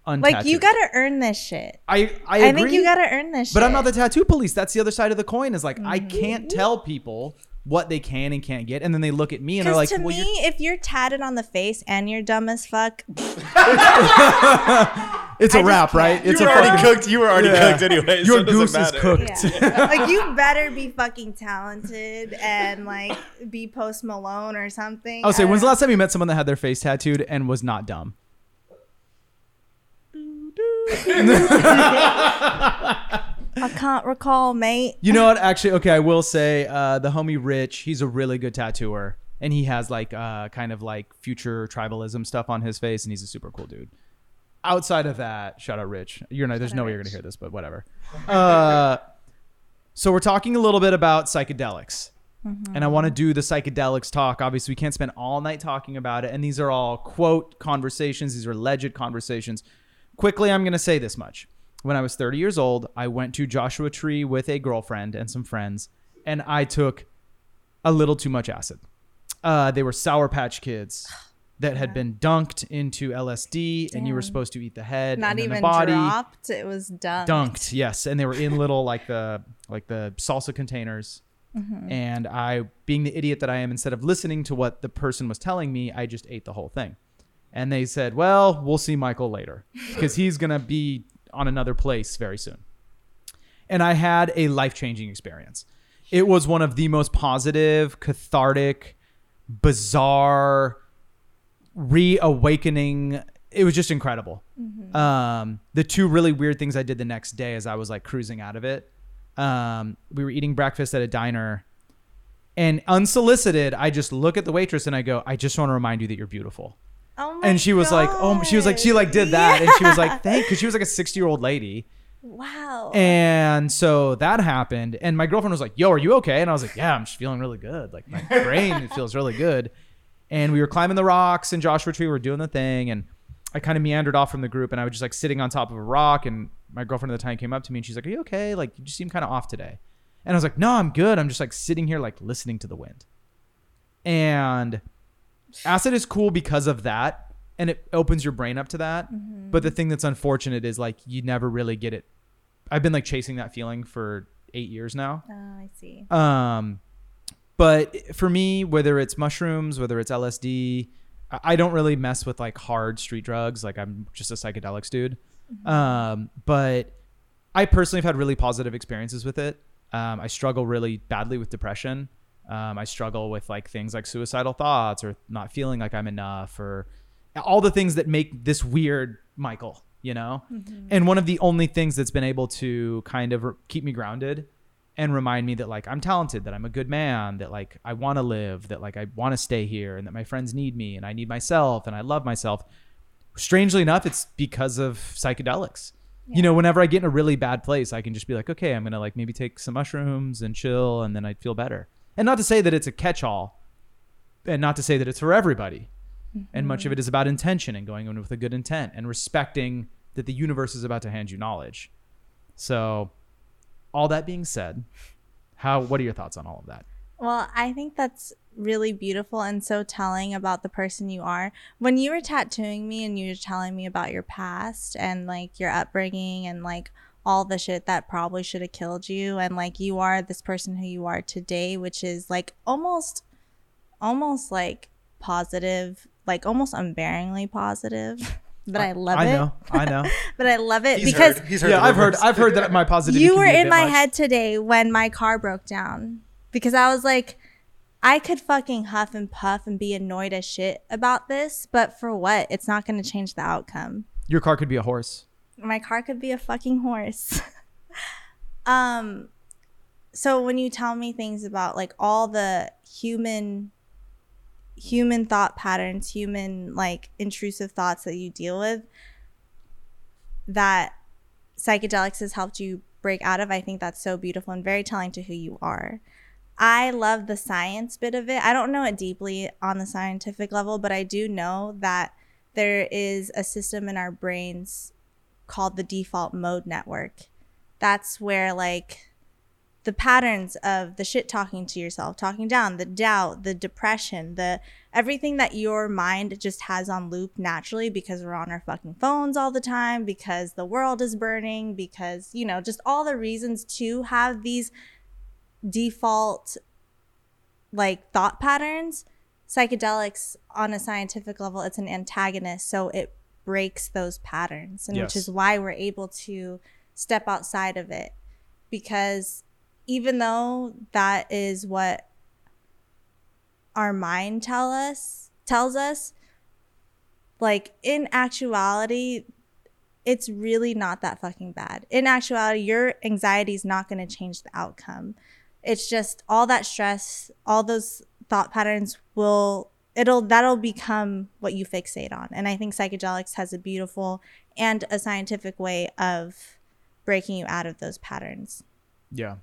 untattooed.
Like you got to earn this shit.
I I,
I,
agree,
think you got to earn this shit.
But I'm not the tattoo police. That's the other side of the coin. Is like I
Mm-hmm.
can't tell people what they can and can't get, and then they look at me and they're like,
to
"Well,
me,
you're,
if you're tatted on the face and you're dumb as fuck,
it's a
I
wrap, right? It's
you
a
were already
fucking-
cooked. You were already
Yeah.
cooked anyway.
Your
it doesn't
goose is cooked.
yeah. like you better be fucking talented and like be Post Malone or something.
I'll say,
I
when's the last time you met someone that had their face tattooed and was not dumb?
I can't recall, mate.
You know what? Actually, okay, I will say uh, the homie Rich, he's a really good tattooer. And he has like uh, kind of like future tribalism stuff on his face, and he's a super cool dude. Outside of that, shout out Rich. You're not, there's no way you're gonna hear this, but whatever. Uh, so we're talking a little bit about psychedelics. And I want to do the psychedelics talk. Obviously, we can't spend all night talking about it. And these are all quote conversations, these are alleged conversations. Quickly, I'm going to say this much. When I was 30 years old, I went to Joshua Tree with a girlfriend and some friends, and I took a little too much acid. Uh, they were Sour Patch Kids that had been dunked into LSD, and you were supposed to eat the head
Not
and
even
the body
dropped. It was done.
dunked yes and they were in little like the like the salsa containers and i being the idiot that i am instead of listening to what the person was telling me i just ate the whole thing and they said well we'll see michael later because he's gonna be on another place very soon. And i had a life-changing experience. It was one of the most positive cathartic bizarre reawakening. It was just incredible. Um the two really weird things i did the next day as i was like cruising out of it um we were eating breakfast at a diner. And unsolicited i just look at the waitress and i go i just want to remind you that you're beautiful
Oh
and she was like oh she was like she like did that and she was like thank because she was like a 60 year old lady
wow.
and so that happened. And my girlfriend was like, Yo, are you okay? And I was like, Yeah, I'm just feeling really good. Like my brain feels really good. And we were climbing the rocks and Joshua Tree, we were doing the thing. And I kind of meandered off from the group and I was just like sitting on top of a rock. And my girlfriend at the time came up to me and she's like, Are you okay? Like, you just seem kind of off today. And I was like, No, I'm good. I'm just like sitting here, like listening to the wind. And acid is cool because of that. And it opens your brain up to that. But the thing that's unfortunate is like you never really get it. I've been like chasing that feeling for eight years now.
oh, I see.
Um, but for me, whether it's mushrooms, whether it's LSD, I I don't really mess with like hard street drugs. Like I'm just a psychedelics dude. Um, but I personally have had really positive experiences with it. Um, I struggle really badly with depression. Um, I struggle with like things like suicidal thoughts or not feeling like I'm enough or all the things that make this weird Michael, you know? And one of the only things that's been able to kind of re- keep me grounded and remind me that like I'm talented, that I'm a good man, that like I want to live, that like I want to stay here and that my friends need me and I need myself and I love myself. Strangely enough, it's because of psychedelics. You know, whenever I get in a really bad place, I can just be like, okay, I'm going to like maybe take some mushrooms and chill and then I'd feel better. And not to say that it's a catch all and not to say that it's for everybody. And much of mm-hmm. it is about intention and going in with a good intent and respecting that the universe is about to hand you knowledge. So, all that being said, how what are your thoughts on all of that?
Well, I think that's really beautiful and so telling about the person you are. When you were tattooing me and you were telling me about your past and like your upbringing and like all the shit that probably should have killed you and like you are this person who you are today, which is like almost almost like positive, like almost unbearingly positive. But I love
I
it.
know, I know.
But I love it
He's
because
heard, he's heard
yeah, I've heard. I've heard that my positivity.
you were in my
much.
head today when my car broke down because I was like, I could fucking huff and puff and be annoyed as shit about this, but for what? It's not going to change the outcome.
Your car could be a horse.
My car could be a fucking horse. um, so when you tell me things about like all the human human thought patterns human like intrusive thoughts that you deal with that psychedelics has helped you break out of, I think that's so beautiful and very telling to who you are. I love the science bit of it. I don't know it deeply on the scientific level, but I do know that there is a system in our brains called the default mode network. That's where like the patterns of the shit talking to yourself, talking down, the doubt, the depression, the everything that your mind just has on loop naturally because we're on our fucking phones all the time, because the world is burning, because, you know, just all the reasons to have these default like thought patterns. Psychedelics on a scientific level, it's an antagonist, so it breaks those patterns, and which is why we're able to step outside of it. Because even though that is what our mind tell us tells us like in actuality it's really not that fucking bad. In actuality your anxiety is not going to change the outcome. It's just all that stress all those thought patterns will it'll that'll become what you fixate on. And i think psychedelics has a beautiful and a scientific way of breaking you out of those patterns.
Yeah.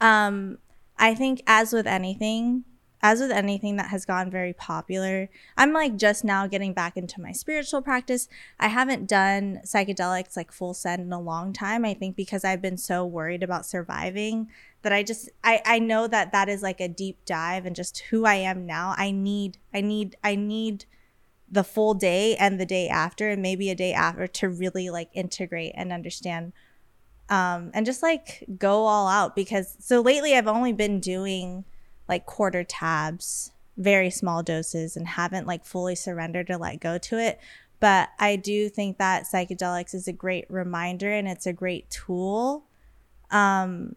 um i think as with anything as with anything that has gone very popular i'm like just now getting back into my spiritual practice. I haven't done psychedelics like full send in a long time i think because i've been so worried about surviving that i just i i know that that is like a deep dive and just who i am now i need i need i need the full day and the day after and maybe a day after to really like integrate and understand um, and just like go all out because so lately I've only been doing like quarter tabs, very small doses, and haven't like fully surrendered or let go to it. But I do think that psychedelics is a great reminder and it's a great tool. Um,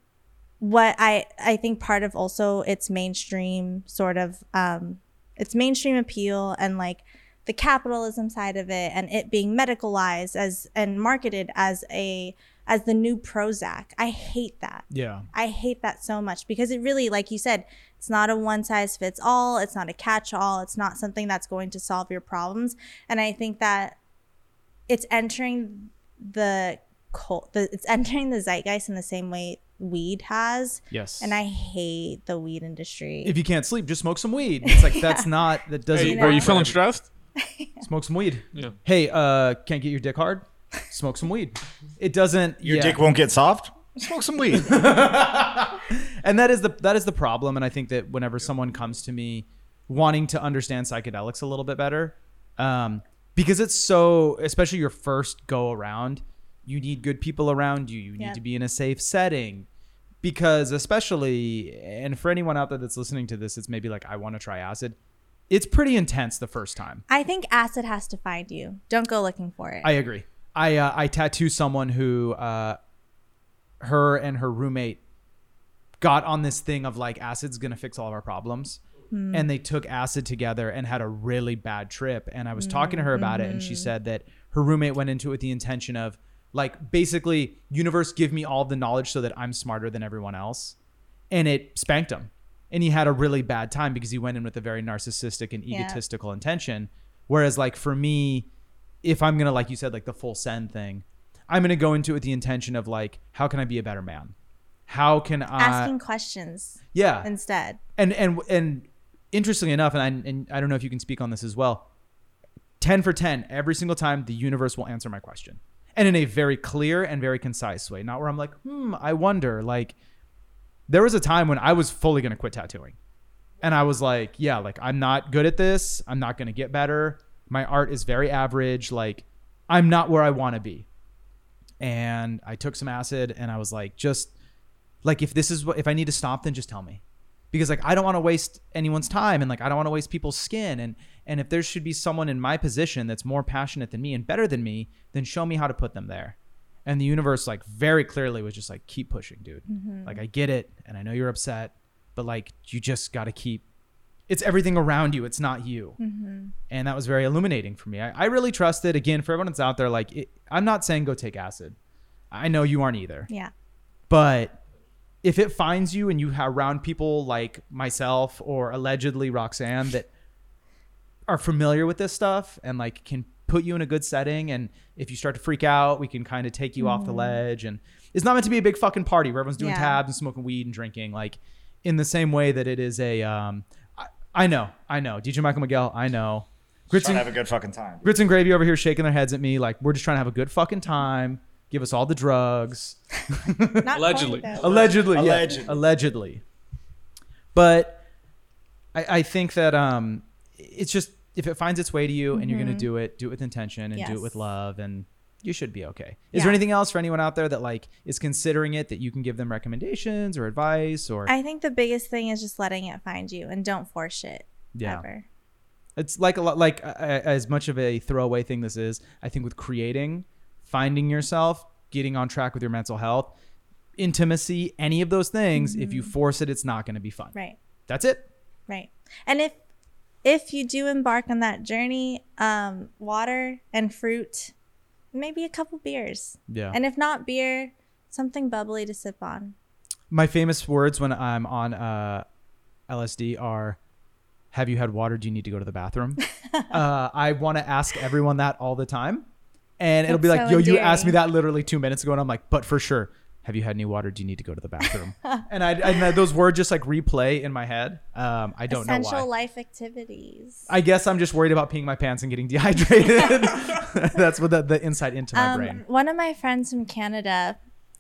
what I I think part of also its mainstream sort of um, its mainstream appeal and like the capitalism side of it and it being medicalized as and marketed as a as the new Prozac. I hate that.
Yeah.
I hate that so much because it really, like you said, it's not a one size fits all. It's not a catch all. It's not something that's going to solve your problems. And I think that it's entering the cult, the, it's entering the zeitgeist in the same way weed has.
Yes.
And I hate the weed industry.
if you can't sleep, just smoke some weed. It's like that's not that doesn't.
Hey,
know?
are you feeling stressed?
Smoke some weed.
Yeah.
Hey, uh, can't get your dick hard? Smoke some weed. It doesn't.
Your
yeah.
dick won't get soft. Smoke some weed.
and that is the that is the problem and i think that whenever someone comes to me wanting to understand psychedelics a little bit better um, because it's so especially your first go around you need good people around you you need
Yeah.
to be in a safe setting because especially and for anyone out there that's listening to this it's maybe like i want to try acid it's pretty intense the first time
I think acid has to find you. Don't go looking for it.
I agree. I uh, I tattoo someone who uh, her and her roommate got on this thing of like acid's gonna fix all of our problems, and they took acid together and had a really bad trip. And I was talking to her about it, and she said that her roommate went into it with the intention of like basically universe give me all the knowledge so that I'm smarter than everyone else, and it spanked him. And he had a really bad time because he went in with a very narcissistic and
Yeah.
egotistical intention. Whereas, like for me, if I'm gonna like you said like the full send thing, I'm gonna go into it with the intention of like how can I be a better man? How can I
Asking questions
yeah
instead.
and and and interestingly enough, and I, and I don't know if you can speak on this as well. Ten for ten, every single time the universe will answer my question, and in a very clear and very concise way. Not where I'm like, hmm, I wonder. Like, there was a time when I was fully gonna quit tattooing, and I was like, yeah, like I'm not good at this. I'm not gonna get better. My art is very average. Like, I'm not where I want to be. And I took some acid, and I was like, just like if this is what if I need to stop, then just tell me because like I don't want to waste anyone's time and like I don't want to waste people's skin and and if there should be someone in my position that's more passionate than me and better than me, then show me how to put them there. And the universe like very clearly was just like keep pushing, dude. Mm-hmm. Like I get it and I know you're upset, but like you just got to keep it's everything around you, it's not you. Mm-hmm. And that was very illuminating for me. I, I really trusted again for everyone that's out there like it, I'm not saying go take acid. I know you aren't either
Yeah.
but if it finds you and you have around people like myself or allegedly Roxanne that are familiar with this stuff and like can put you in a good setting, and if you start to freak out, we can kind of take you off the ledge. And it's not meant to be a big fucking party where everyone's doing
Yeah.
tabs and smoking weed and drinking, like in the same way that it is a. Um, I, I know, I know, DJ Michael Miguel, I know. Grits
Trying to
and,
have a good fucking time.
Grits and Gravy over here shaking their heads at me like we're just trying to have a good fucking time. Give us all the drugs.
Not
Allegedly.
quite,
allegedly, yeah,
Allegedly.
allegedly. But I, I think that um, it's just if it finds its way to you and you're gonna do it, do it with intention and do it
Mm-hmm.
With love, and you should be okay. Is
Yeah.
there anything else for anyone out there that like is considering it that you can give them recommendations or advice or
I think the biggest thing is just letting it find you and don't force it
Yeah.
Ever.
it's like a lot like uh, as much of a throwaway thing this is i think with creating finding yourself getting on track with your mental health intimacy any of those things if you force it it's not going to be fun
Mm-hmm. Right.
that's it
Right. And if if you do embark on that journey, um, water and fruit, maybe a couple beers.
yeah.
And if not beer, something bubbly to sip on.
my famous words when i'm on uh, lsd are have you had water? Do you need to go to the bathroom? Uh, i want to ask everyone that all the time. And it'll be like
so
yo you asked me that literally two minutes ago. And i'm like but for sure have you had any water do you need to go to the bathroom and i and those words just like replay in my head um, i don't
Essential
know why
life activities.
i guess i'm just worried about peeing my pants and getting dehydrated that's what the, the insight into my
Um,
brain
one of my friends from Canada,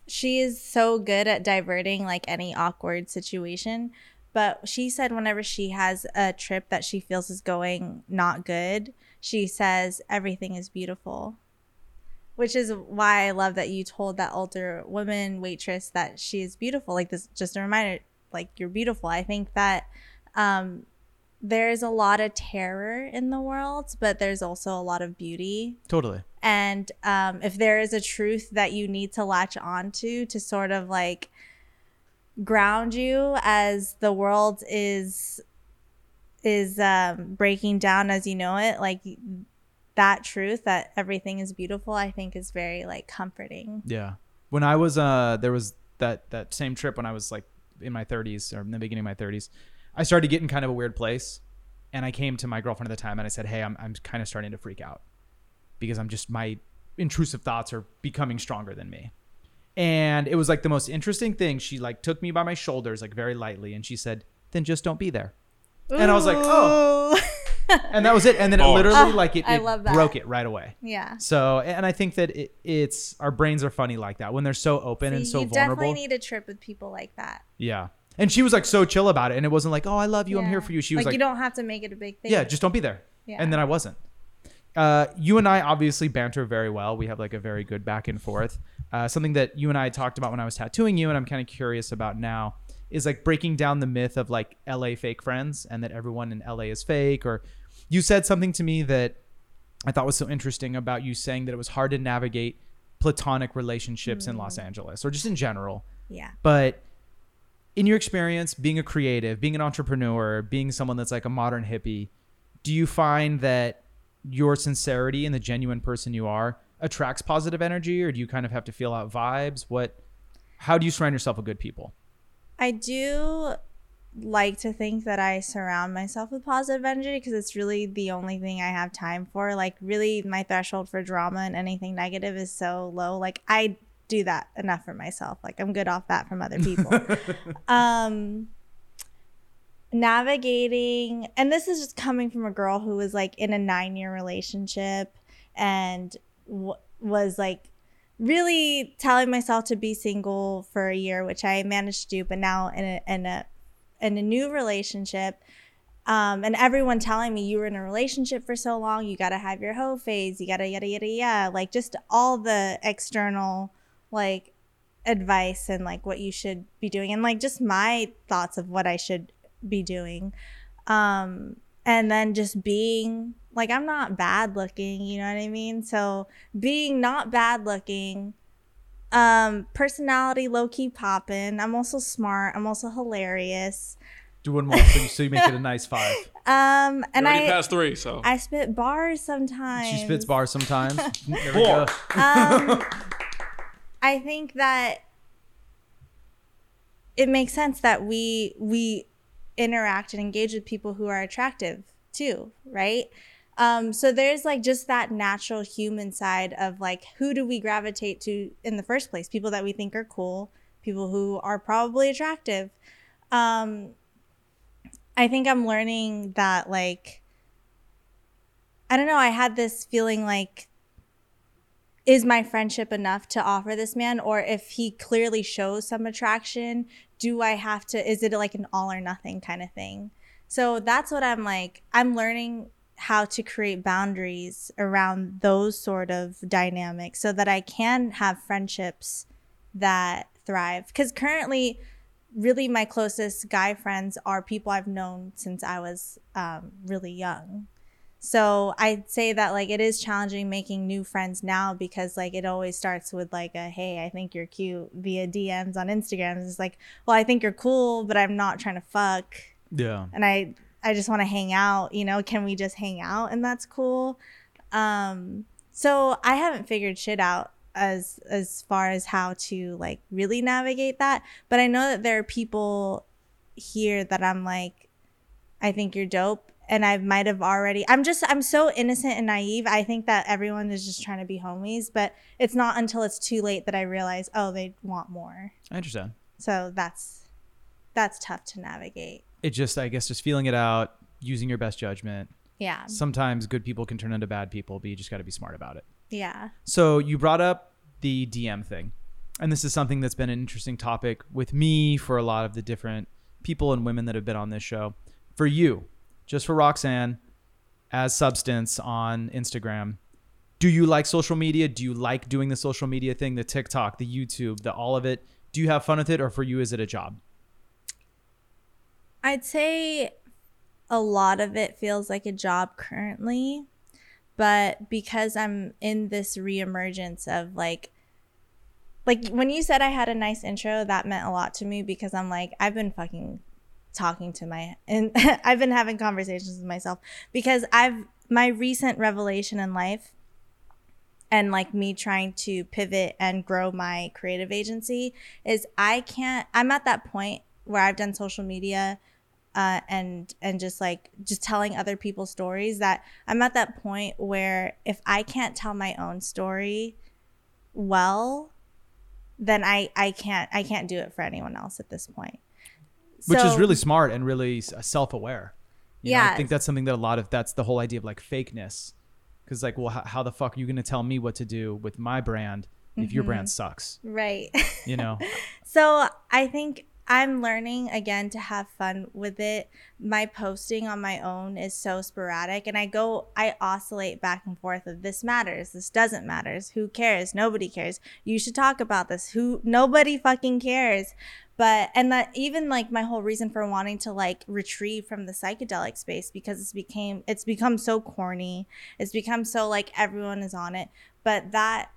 she is so good at diverting like any awkward situation. But she said whenever she has a trip that she feels is going not good, she says everything is beautiful. Which is why I love that you told that older woman waitress that she is beautiful. Like this, just a reminder, like you're beautiful. I think that um, there's a lot of terror in the world, but there's also a lot of beauty
totally
and um, if there is a truth that you need to latch onto to sort of like ground you as the world is is um, breaking down as you know it like that truth that everything is beautiful i think is very like comforting
Yeah. When I was uh there was that that same trip when I was like in my 30s or in the beginning of my 30s. I started getting kind of a weird place and I came to my girlfriend at the time and I said, "Hey, I'm I'm kind of starting to freak out because I'm just my intrusive thoughts are becoming stronger than me." And it was like the most interesting thing. She like took me by my shoulders like very lightly and she said, "Then just don't be there." And I was like, "Oh." And that was it. And then it
Bars.
literally
Oh,
like it,
I
it
love that.
broke it right away.
yeah
So, and I think that it, it's our brains are funny like that when they're so open and
See,
so
you
vulnerable.
definitely need a trip with people like that
yeah. And she was like so chill about it, and it wasn't like, "Oh, I love you, I'm
Yeah.
here for you." She was like,
you don't have to make it a big thing
"Yeah, just don't be there."
Yeah.
And then I wasn't. Uh, you and I obviously banter very well. We have like a very good back and forth. Uh, something that you and I talked about when I was tattooing you, and I'm kind of curious about now, is like breaking down the myth of like LA fake friends and that everyone in LA is fake. Or you said something to me that I thought was so interesting about you saying that it was hard to navigate platonic relationships in Los mm. Angeles or just in general.
yeah
But in your experience, being a creative, being an entrepreneur, being someone that's like a modern hippie, do you find that your sincerity and the genuine person you are attracts positive energy, or do you kind of have to feel out vibes? What? How do you surround yourself with good people?
I do like to think that I surround myself with positive energy because it's really the only thing I have time for. Like, really, my threshold for drama and anything negative is so low. Like, I do that enough for myself. Like, I'm good off that from other people. um, navigating, and this is just coming from a girl who was like in a nine year relationship and w- was like really telling myself to be single for a year, which I managed to do, but now in a in a in a new relationship. Um, and everyone telling me you were in a relationship for so long, you gotta have your hoe phase, you gotta yada yada yada, like just all the external like advice and like what you should be doing, and like just my thoughts of what I should be doing. Um, and then just being like I'm not bad looking, you know what I mean? So being not bad looking, um, personality low key popping. I'm also smart. I'm also hilarious.
Do one more so you, so you make it a nice five.
Um, and I
passed three, so
I spit bars sometimes.
She spits bars sometimes. There we go.
Um, I think that it makes sense that we we interact and engage with people who are attractive too, right? Um, so there's like just that natural human side of like who do we gravitate to in the first place? People that we think are cool, people who are probably attractive. Um, I think I'm learning that like I don't know, I had this feeling like is my friendship enough to offer this man or if he clearly shows some attraction, do I have to is it like an all or nothing kind of thing? So that's what I'm like I'm learning how to create boundaries around those sort of dynamics so that I can have friendships that thrive cuz currently really my closest guy friends are people I've known since I was um, really young. So I'd say that like it is challenging making new friends now because like it always starts with like a hey, I think you're cute via DMs on Instagram. It's like, well, I think you're cool, but I'm not trying to fuck.
Yeah.
And I I just want to hang out, you know, can we just hang out and that's cool. Um so I haven't figured shit out as as far as how to like really navigate that, but I know that there are people here that I'm like I think you're dope and I might have already. I'm just I'm so innocent and naive. I think that everyone is just trying to be homies, but it's not until it's too late that I realize, oh, they want more.
I understand.
So that's that's tough to navigate.
It just, I guess, just feeling it out, using your best judgment.
Yeah.
Sometimes good people can turn into bad people, but you just got to be smart about it.
Yeah.
So you brought up the DM thing, and this is something that's been an interesting topic with me for a lot of the different people and women that have been on this show. For you, just for Roxanne, as substance on Instagram. Do you like social media? Do you like doing the social media thing, the TikTok, the YouTube, the all of it? Do you have fun with it, or for you, is it a job?
I'd say a lot of it feels like a job currently, but because I'm in this reemergence of like like when you said I had a nice intro, that meant a lot to me because I'm like I've been fucking talking to my and I've been having conversations with myself because I've my recent revelation in life and like me trying to pivot and grow my creative agency is I can't I'm at that point where I've done social media uh, and and just like just telling other people's stories that I'm at that point where if I can't tell my own story well then I I can't I can't do it for anyone else at this point
which is really smart and really self-aware. You know, I think that's something that a lot of that's the whole idea of like fakeness, because like, well, how, how the fuck are you gonna tell me what to do with my brand if your
Mm-hmm.
brand sucks?
right
You know,
So I think I'm learning again to have fun with it. My posting on my own is so sporadic and I go I oscillate back and forth of this matters, this doesn't matters, who cares? Nobody cares. You should talk about this. Who nobody fucking cares. But and that even like my whole reason for wanting to like retrieve from the psychedelic space because it's became it's become so corny. It's become so like everyone is on it. But that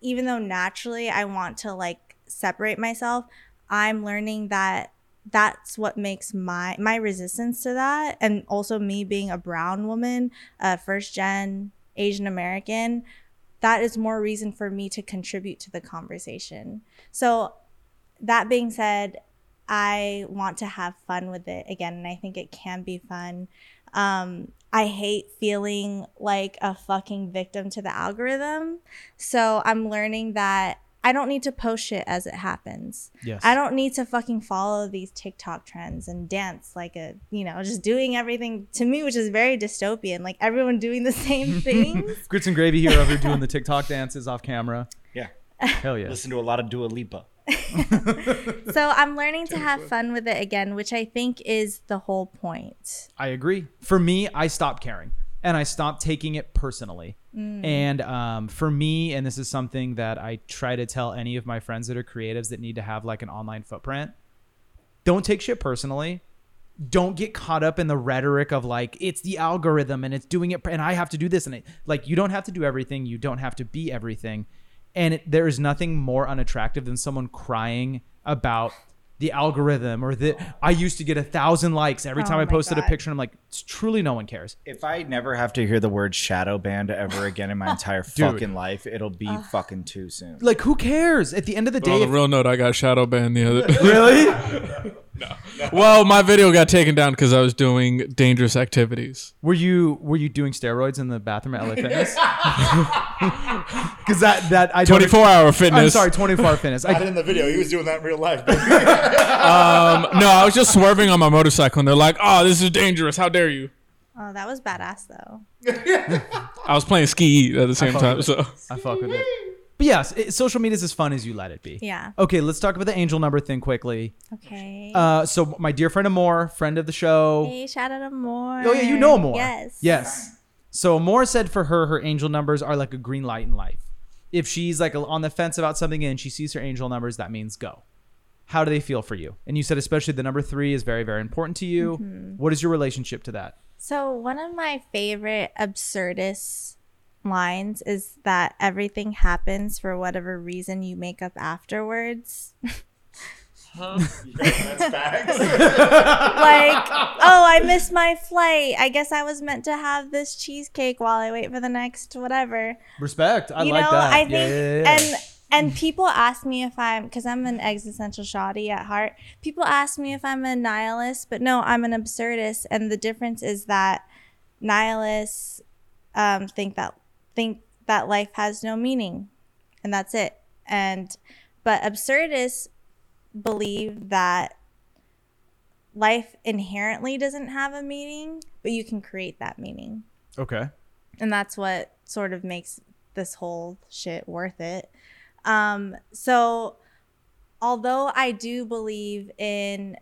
even though naturally I want to like separate myself, I'm learning that that's what makes my my resistance to that and also me being a brown woman, a first gen Asian American, that is more reason for me to contribute to the conversation. So that being said, I want to have fun with it again and I think it can be fun. Um I hate feeling like a fucking victim to the algorithm. So I'm learning that I don't need to post shit as it happens.
yes.
I don't need to fucking follow these TikTok trends and dance like a, you know, just doing everything to me, which is very dystopian. Like everyone doing the same things.
Grits and gravy here over doing the TikTok dances off camera.
Yeah.
Hell yeah.
Listen to a lot of Dua Lipa.
so I'm learning to have fun with it again, which I think is the whole point.
I agree. For me, I stopped caring and I stopped taking it personally. And um, for me, and this is something that I try to tell any of my friends that are creatives that need to have like an online footprint don't take shit personally. Don't get caught up in the rhetoric of like it's the algorithm and it's doing it and I have to do this and it, like you don't have to do everything. You don't have to be everything. And it, there is nothing more unattractive than someone crying about the algorithm or the I used to get a thousand likes every
Oh
time I
my
posted a picture. And I'm like, it's truly no one cares.
If I never have to hear the word shadow banned ever again in my entire
Dude.
fucking life, it'll be fucking too soon.
Like, who cares? At the end of the
But on
day,
the
if-
real note, I got shadow banned the other.
really?
Well, my video got taken down because I was doing dangerous activities.
Were you were you doing steroids in the bathroom at LA Fitness? Because that that I don't-
24 hour fitness.
I'm sorry, 24 hour fitness.
Not
I,
in the video. He was doing that in real life.
Um, no, I was just swerving on my motorcycle, and they're like, "Oh, this is dangerous. How dare you?"
Oh, that was badass though.
I was playing ski at the same time,
with
so
I fuck with it. But yes, it, social media is as fun as you let it be.
Yeah.
Okay, let's talk about the angel number thing quickly.
Okay.
Uh, so my dear friend Amor, friend of the show.
hey, shout out to more.
Oh yeah, you know Amor.
Yes.
Yes. So Amor said for her, her angel numbers are like a green light in life. If she's like on the fence about something and she sees her angel numbers, that means go. How do they feel for you? And you said especially the number three is very, very important to you.
Mm-hmm.
What is your relationship to that?
So one of my favorite absurdist lines is that everything happens for whatever reason you make up afterwards.
Facts.
like, oh, I missed my flight. I guess I was meant to have this cheesecake while I wait for the next whatever.
Respect. I
you
like
know,
that.
I
Yeah,
think
yeah, yeah.
and and people ask me if I'm because I'm an existential shoddy at heart. People ask me if I'm a nihilist, but no, I'm an absurdist. And the difference is that nihilists um, think that think that life has no meaning, and that's it. And but absurdists believe that life inherently doesn't have a meaning, but you can create that meaning
okay.
and that's what sort of makes this whole shit worth it. Um, so, although I do believe in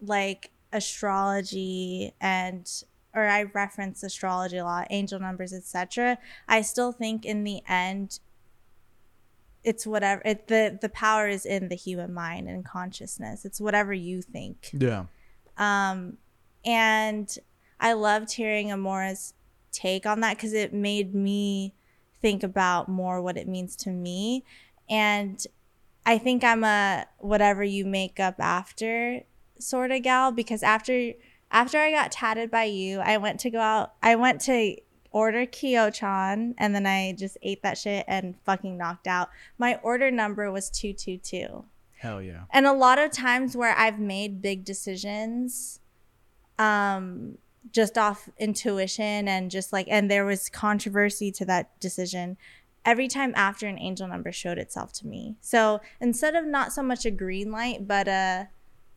like astrology and or I reference astrology a lot, angel numbers, etc. I still think in the end it's whatever it, the the power is in the human mind and consciousness. It's whatever you think.
Yeah.
Um, and I loved hearing Amora's take on that because it made me think about more what it means to me. And I think I'm a whatever you make up after sort of gal because after after I got tatted by you, I went to go out. I went to order Kyochon and then I just ate that shit and fucking knocked out. My order number was 222
Hell yeah.
and a lot of times where i've made big decisions um just off intuition and just like and there was controversy to that decision every time after an angel number showed itself to me so instead of not so much a green light but uh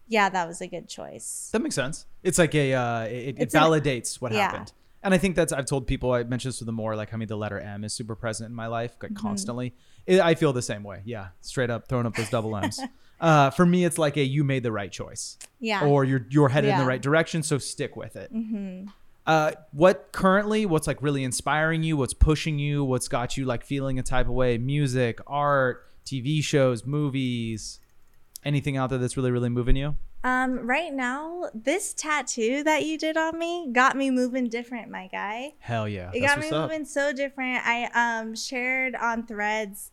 yeah that was a good choice
That makes sense. It's like a uh, it, it
It's an-
validates what
yeah.
happened. And I think that's I've told people I mentioned this with the more like how many the letter M is super present in my life like
Mm-hmm.
constantly. It, I feel the same way. Yeah, straight up throwing up those double M's. uh, for me, it's like a you made the right choice,
yeah
or you're you're headed in the right direction, so stick with it.
mm-hmm.
Uh, what currently, what's like really inspiring you? What's pushing you? What's got you like feeling a type of way? Music, art, TV shows, movies, anything out there that's really really moving you?
um right now this tattoo that you did on me got me moving different my guy
Hell yeah,
it
that's
got me
what's up.
moving so different i um shared on threads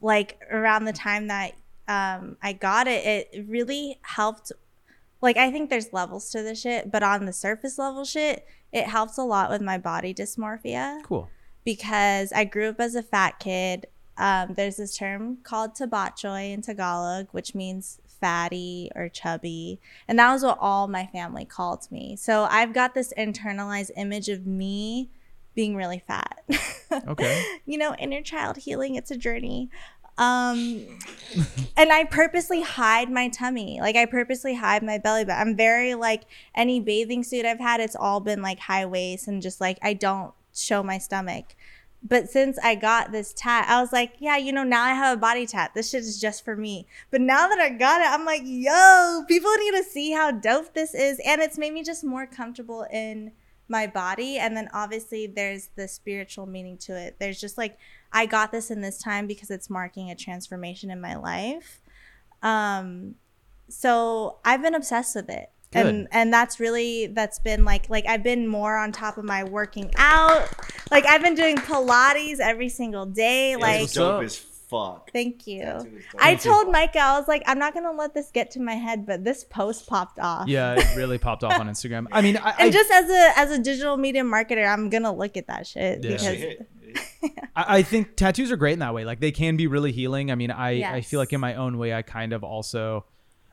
like around the time that um i got it it really helped like i think there's levels to the shit but on the surface level shit it helps a lot with my body dysmorphia
Cool.
because I grew up as a fat kid. Um, there's this term called tabachoy in Tagalog, which means fatty or chubby. And that was what all my family called me. So I've got this internalized image of me being really fat.
Okay.
you know, inner child healing, it's a journey. Um, and I purposely hide my tummy. Like I purposely hide my belly But I'm very like any bathing suit I've had, it's all been like high waist and just like I don't show my stomach. But since I got this tat, I was like, yeah, you know, now I have a body tat. This shit is just for me. But now that I got it, I'm like, yo, people need to see how dope this is. And it's made me just more comfortable in my body. And then obviously there's the spiritual meaning to it. There's just like, I got this in this time because it's marking a transformation in my life. Um, so I've been obsessed with it.
Good.
And and that's really that's been like like I've been more on top of my working out. Like I've been doing Pilates every single day. Like
It's dope as fuck.
thank you.
Tattoo is dope.
I told Micah, I was like, I'm not gonna let this get to my head, but this post popped off.
Yeah, it really popped off on Instagram. I mean, I,
And
I,
just as a as a digital media marketer, I'm gonna look at that shit
Yeah.
because
I I think tattoos are great in that way. Like they can be really healing. I mean, I, I feel like in my own way, I kind of also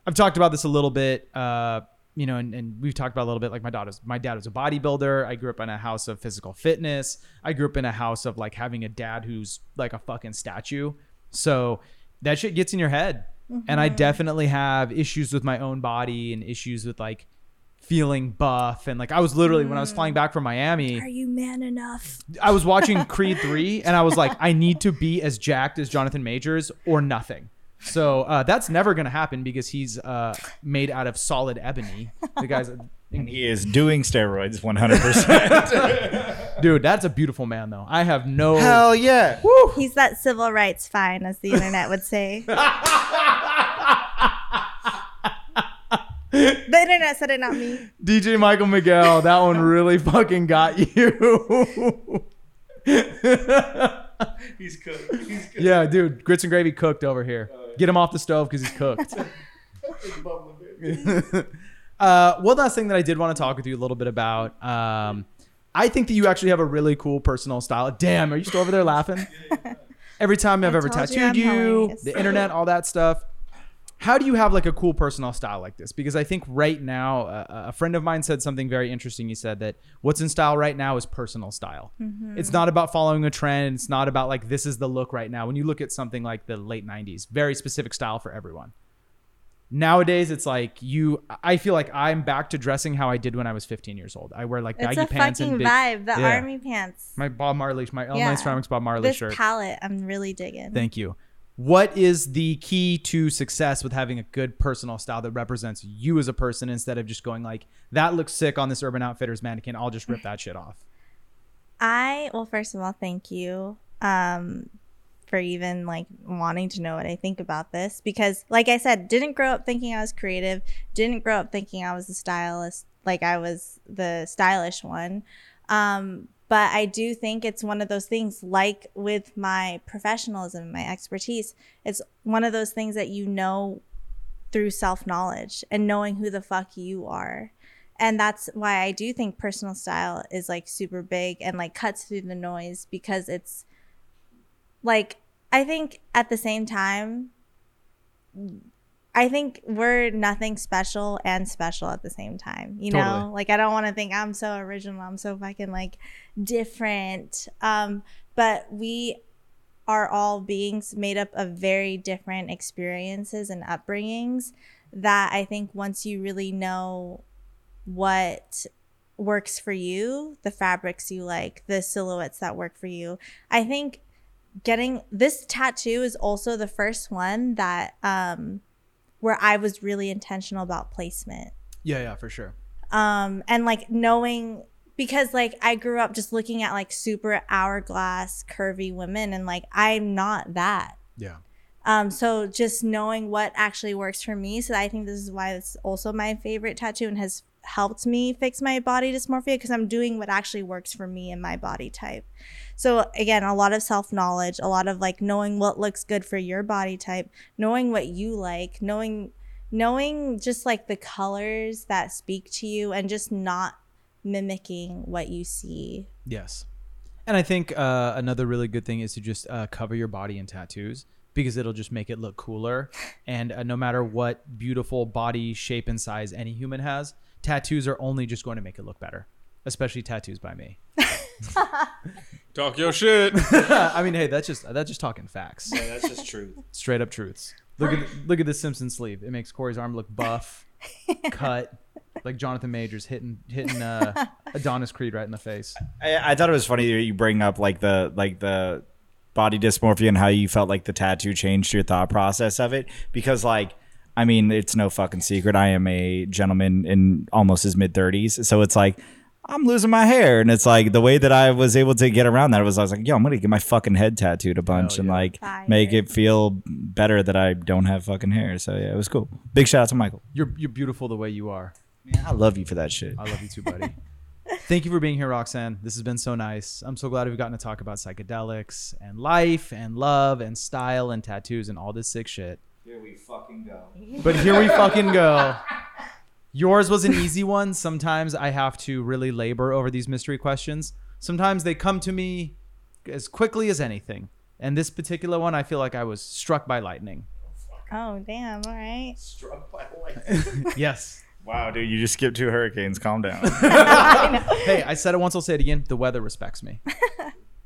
I've talked about this a little bit. Uh, you know, and, and we've talked about a little bit. Like my daughter's, my dad was a bodybuilder. I grew up in a house of physical fitness. I grew up in a house of like having a dad who's like a fucking statue. So that shit gets in your head. And I mm-hmm. definitely have issues with my own body and issues with like feeling buff. And like I was literally when I was flying mm. back from Miami.
Are you man enough?
I was watching Creed 3 and I was like, I need to be as jacked as Jonathan Majors or nothing. So uh, that's never going to happen because he's uh, made out of solid ebony. The guy's,
And he is doing steroids 100%.
dude, that's a beautiful man, though. I have no.
Hell yeah. Woo.
He's that civil rights fine, as the internet would say. the internet said it, not me.
DJ Michael Miguel, that one really fucking got you.
He's cooked. He's cooked.
yeah, dude, grits and gravy cooked over here. Get him off the stove because he's cooked. uh, one last thing that I did want to talk with you a little bit about. Um, I think that you actually have a really cool personal style. Damn, are you still over there laughing? Every time I've
I
ever
told you
tattooed you, the internet, all that stuff. How do you have like a cool personal style like this? Because I think right now, uh, a friend of mine said something very interesting. He said that what's in style right now is personal style.
Mm-hmm.
It's not about following a trend. It's not about like this is the look right now. When you look at something like the late 90s, very specific style for everyone. Nowadays, it's like you. I feel like I'm back to dressing how I did when I was 15 years old. I wear like
It's
baggy
a
pants
fucking
and big,
vibe. The
Yeah.
army pants.
my Bob Marley, my
Yeah.
Online Ceramics Bob Marley
This
shirt.
palette, I'm really digging.
Thank you. What is the key to success with having a good personal style that represents you as a person instead of just going like that looks sick on this Urban Outfitters mannequin? I'll just rip that shit off.
I well, first of all, thank you um, for even like wanting to know what I think about this because, like I said, didn't grow up thinking I was creative. Didn't grow up thinking I was a stylist, like I was the stylish one. Um, but I do think it's one of those things, like with my professionalism, my expertise. It's one of those things that you know through self knowledge and knowing who the fuck you are and that's why I do think personal style is like super big and like cuts through the noise because it's like I think at the same time I think we're nothing special and special at the same time. You know,
Totally.
like I don't want to think I'm so original, I'm so fucking like different. Um, but we are all beings made up of very different experiences and upbringings that I think once you really know what works for you, the fabrics you like, the silhouettes that work for you. I think getting this tattoo is also the first one that um where I was really intentional about placement.
Yeah, yeah, for sure.
Um and like knowing because like I grew up just looking at like super hourglass curvy women and like I'm not that.
Yeah.
Um, so just knowing what actually works for me. So I think this is why it's also my favorite tattoo and has helped me fix my body dysmorphia because I'm doing what actually works for me and my body type. So again, a lot of self knowledge, a lot of like knowing what looks good for your body type, knowing what you like, knowing knowing just like the colors that speak to you and just not mimicking what you see.
Yes. And I think uh, another really good thing is to just uh, cover your body in tattoos because it'll just make it look cooler. And uh, no matter what beautiful body shape and size any human has, tattoos are only just going to make it look better, especially tattoos by me.
Talk your shit.
I mean, hey, that's just that's just talking facts,
Yeah, that's just truth.
straight up truths. Look at look at this Simpson sleeve. It makes Corey's arm look buff, cut, like Jonathan Majors hitting hitting uh, Adonis Creed right in the face.
I, I thought it was funny that you bring up like the like the body dysmorphia and how you felt like the tattoo changed your thought process of it because like I mean it's no fucking secret I am a gentleman in almost his mid 30s so it's like I'm losing my hair and it's like the way that I was able to get around that was I was like yo I'm gonna get my fucking head tattooed a bunch
Hell
and like
Fire.
make it feel better that I don't have fucking hair so yeah it was cool big shout out to Michael
You're you're beautiful the way you are.
man I love you for that shit
I love you too, buddy. Thank you for being here, Roxanne. This has been so nice. I'm so glad we've gotten to talk about psychedelics and life and love and style and tattoos and all this sick shit.
Here we fucking go
But here we fucking go. Yours was an easy one. Sometimes I have to really labor over these mystery questions. Sometimes they come to me as quickly as anything. And this particular one, I feel like I was struck by lightning.
Oh damn! All right.
Struck by lightning.
Yes.
wow, dude, you just skipped two hurricanes. Calm down.
Hey, I said it once. I'll say it again. The weather respects me.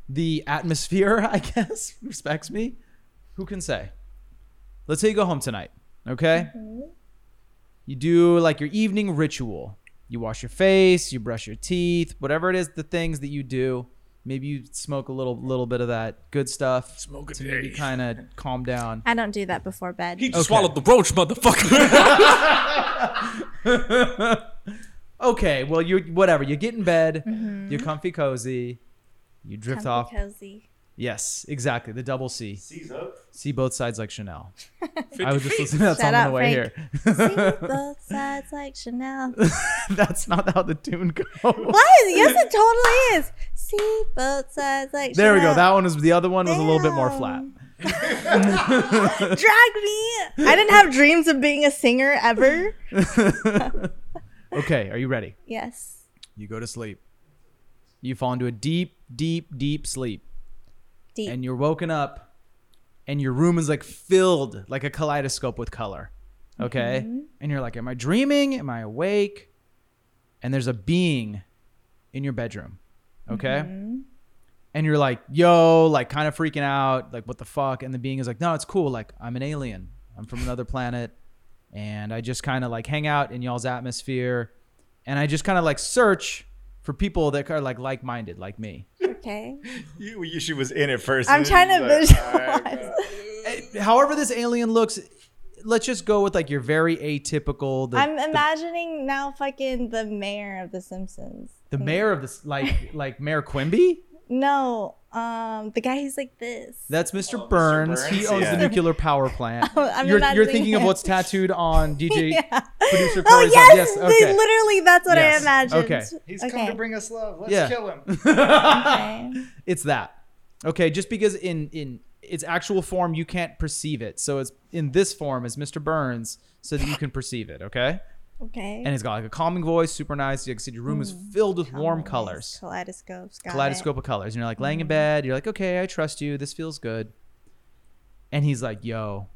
the atmosphere, I guess, respects me. Who can say? Let's say you go home tonight. Okay. Mm-hmm. You do like your evening ritual. You wash your face. You brush your teeth. Whatever it is, the things that you do. Maybe you smoke a little, little bit of that good stuff
Smoke a
to maybe kind of calm down.
I don't do that before bed.
He just
Okay.
swallowed the roach, motherfucker.
Okay, well you whatever. You get in bed. Mm-hmm. You're comfy, cozy. You drift
Comfy
off.
cozy.
Yes, exactly. The double C.
Seize up.
See both sides like Chanel. I was just listening to that
Shut
song on the way
Frank.
here.
See both sides like Chanel.
That's not how the tune goes.
What? Yes, it totally is. See both sides like
There we go. That one was the other one was a little bit more flat.
Drag me. I didn't have dreams of being a singer ever.
Okay, are you ready?
Yes.
You go to sleep. You fall into a deep, deep, deep sleep.
Deep.
And you're woken up and your room is like filled like a kaleidoscope with color. Okay?
Mm-hmm.
And you're like, Am I dreaming? Am I awake? And there's a being in your bedroom. Okay?
Mm-hmm.
And you're like, yo, like kind of freaking out, like what the fuck? And the being is like, no, it's cool. Like I'm an alien. I'm from another planet. And I just kind of like hang out in y'all's atmosphere. And I just kind of like search for people that are like like-minded, like me.
Okay.
You, you she was in it first.
I'm trying to
like,
visualize.
"Alright, bro."
Eh, However, this alien looks, let's just go with like your very atypical. The,
I'm imagining now fucking the mayor of The Simpsons.
the mayor of this, like like Mayor Quimby.
No, um, the guy who's like this.
That's Mr.
Oh, Mr.
Burns. He owns
yeah.
the nuclear power plant.
I'm
you're, you're
imagining
thinking of what's tattooed on DJ
Yeah.
producer
Oh
Corey's
yes,
arm.
they literally. That's what
Yes.
I imagined.
Okay.
He's
okay.
come to bring us love. Let's
Yeah.
kill him.
okay.
it's that. Okay, just because in in its actual form you can't perceive it, so it's in this form as Mr. Burns, so that you can perceive it. Okay,
Okay.
and it's got like a calming voice, super nice. You can see your room is filled with warm colors,
Kaleidoscopes.
Kaleidoscope of colors, and you're like laying in bed. You're like, okay, I trust you. This feels good. And he's like, yo,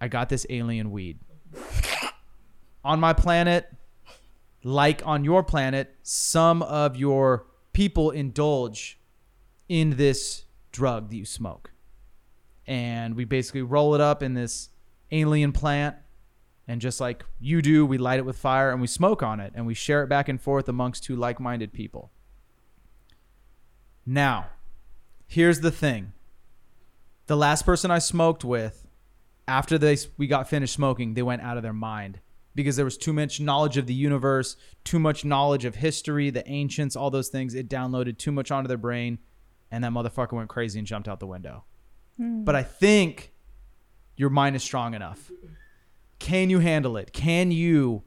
I got this alien weed on my planet. Like on your planet, some of your people indulge in this drug that you smoke. And we basically roll it up in this alien plant. And just like you do, we light it with fire and we smoke on it and we share it back and forth amongst two like minded people. Now, here's the thing the last person I smoked with, after they we got finished smoking, they went out of their mind because there was too much knowledge of the universe, too much knowledge of history, the ancients, all those things. It downloaded too much onto their brain, and that motherfucker went crazy and jumped out the window. Hmm. But I think your mind is strong enough. Can you handle it? Can you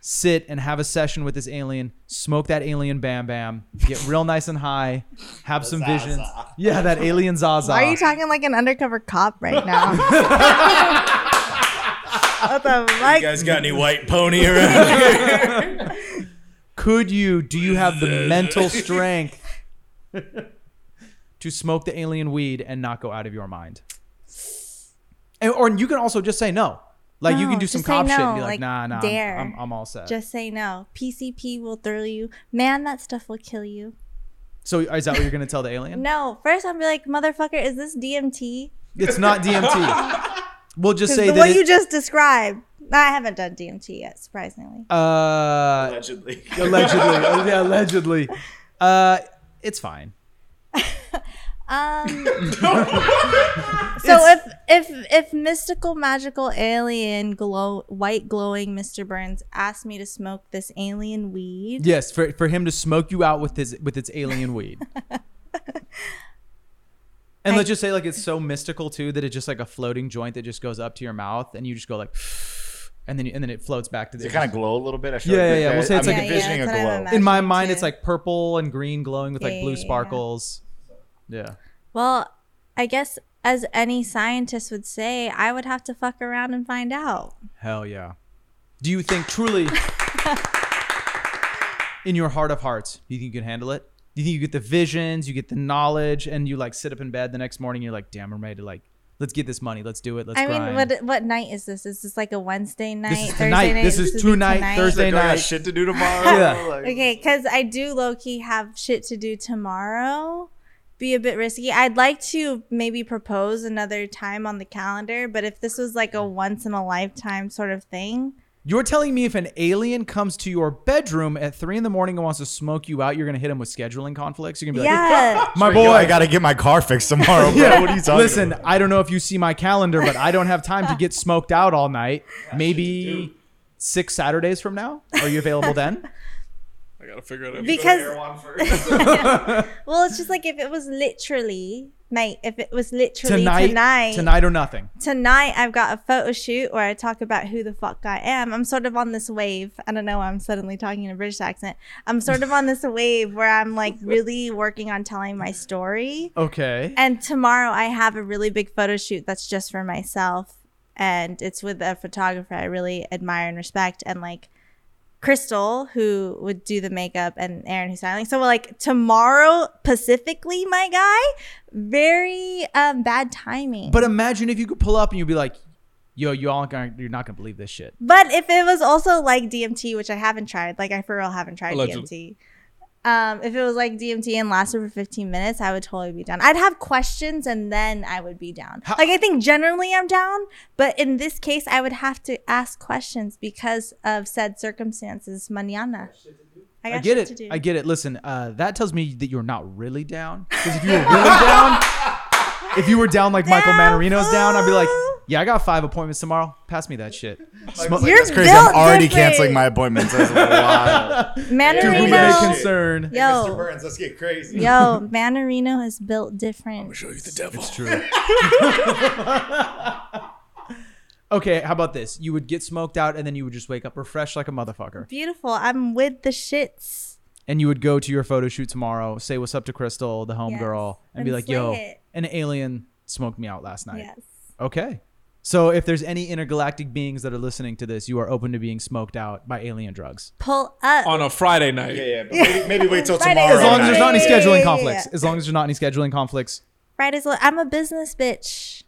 sit and have a session with this alien, smoke that alien bam bam, get real nice and high, have some
Zaza.
visions? Yeah, that alien Zaza.
Why are you talking like an undercover cop right now? what the
You guys got any white pony around here?
Could you? Do you have the mental strength to smoke the alien weed and not go out of your mind? And, or you can also just say no. Like you can do some
just say
cop shit and be like,
like,
nah, nah, I'm-
dare.
I'm, I'm all set.
Just say no. PCP will throw you. Man, that stuff will kill you.
so is that what you're gonna tell the alien?
No, first I'm be like, motherfucker, is this DMT?
It's not DMT. we'll just say
the
that.
what
it-
you just described. I haven't done DMT yet, surprisingly.
uh,
Allegedly.
allegedly, yeah, allegedly. Uh, it's fine.
Um. so if if if mystical magical alien glow white glowing Mr. Burns asked me to smoke this alien weed,
Yes, for for him to smoke you out with his with its alien weed. And
I-
let's just say like it's so mystical too that it's just like a floating joint that just goes up to your mouth and you just go like, and then you, and then it floats back to the.
Does it kind of glow a little bit? I feel
Yeah,
like
yeah,
that-
yeah. We'll say it's
I'm
like-
Yeah, yeah,
envisioning
that's
a glow.
In my mind,
too.
it's like purple and green glowing with like
Yeah,
blue
yeah, yeah.
sparkles. Yeah.
well, I guess as any scientist would say, I would have to fuck around and find out.
Hell yeah. Do you think truly, in your heart of hearts, do you think you can handle it? Do you think you get the visions, you get the knowledge, and you like sit up in bed the next morning, you're like, damn, I'm ready to like let's get this money. Let's do it. Let's
I
grind.
mean, what what night is this? Is this like a Wednesday night?
This is
Thursday
tonight.
night?
This is
would be
tonight, Thursday
Do I got
night.
shit to do tomorrow.
Yeah.
Like-
Okay, because I do low key have shit to do tomorrow. Be a bit risky. I'd like to maybe propose another time on the calendar, but if this was like a once in a lifetime sort of thing,
You're telling me if an alien comes to your bedroom at three in the morning and wants to smoke you out, you're gonna hit him with scheduling conflicts. You're gonna be like,
yeah.
my boy,
I gotta get my car fixed tomorrow, bro.
Yeah.
What are you talking
Listen,
about?
I don't know if you see my calendar, but I don't have time to get smoked out all night. Maybe six Saturdays from now. Are you available then?
I gotta figure it out.
because
first.
well, it's just like if it was literally, mate. If it was literally
tonight,
tonight,
tonight, or nothing.
tonight I've got a photo shoot where I talk about who the fuck I am. I'm sort of on this wave. I don't know why I'm suddenly talking in a British accent. I'm sort of on this wave where I'm like really working on telling my story.
Okay.
And tomorrow I have a really big photo shoot that's just for myself. And it's with a photographer I really admire and respect. And like Crystal, who would do the makeup, and Aaron, who's styling. So like tomorrow, Pacifically, my guy, very um, bad timing.
But imagine if you could pull up and you'd be like, "Yo, you all gonna, you're not gonna believe this shit."
But if it was also like DMT, which I haven't tried, like I for real haven't tried
Allegedly.
DMT. Um, if it was like DMT and lasted for 15 minutes, I would totally be down. I'd have questions and then I would be down.
How-
like I think generally I'm down, but in this case, I would have to ask questions because of said circumstances. Mañana. I,
I get it. I get it. Listen, uh, that tells me that you're not really down. Because if you were really down, if you were down like Michael
Down,
Manarino's down, I'd be like,
fool.
"Yeah, I got five appointments tomorrow. Pass me that shit." Smoke-
You're
That's crazy.
built
I'm already
different.
canceling my appointments. That's wild.
to whom it may
Manarino.
concern.
Mr.
Yo,
Burns, let's get crazy.
yo, Manarino is built different.
I'll show you the devil.
It's true. okay, how about this? You would get smoked out and then you would just wake up refreshed like a motherfucker.
Beautiful. I'm with the shits.
And you would go to your photo shoot tomorrow, say what's up to Crystal, the homegirl,
Yes,
and, be
and
like,
slay
yo,
it.
an alien smoked me out last night.
Yes.
Okay. So if there's any intergalactic beings that are listening to this, you are open to being smoked out by alien drugs.
Pull up.
On a Friday night.
Yeah, yeah. But maybe, maybe wait till
Friday
tomorrow.
As long as there's not any
Yeah, yeah,
scheduling
yeah,
conflicts. As long as there's not any scheduling conflicts.
Friday's. li- I'm a business bitch.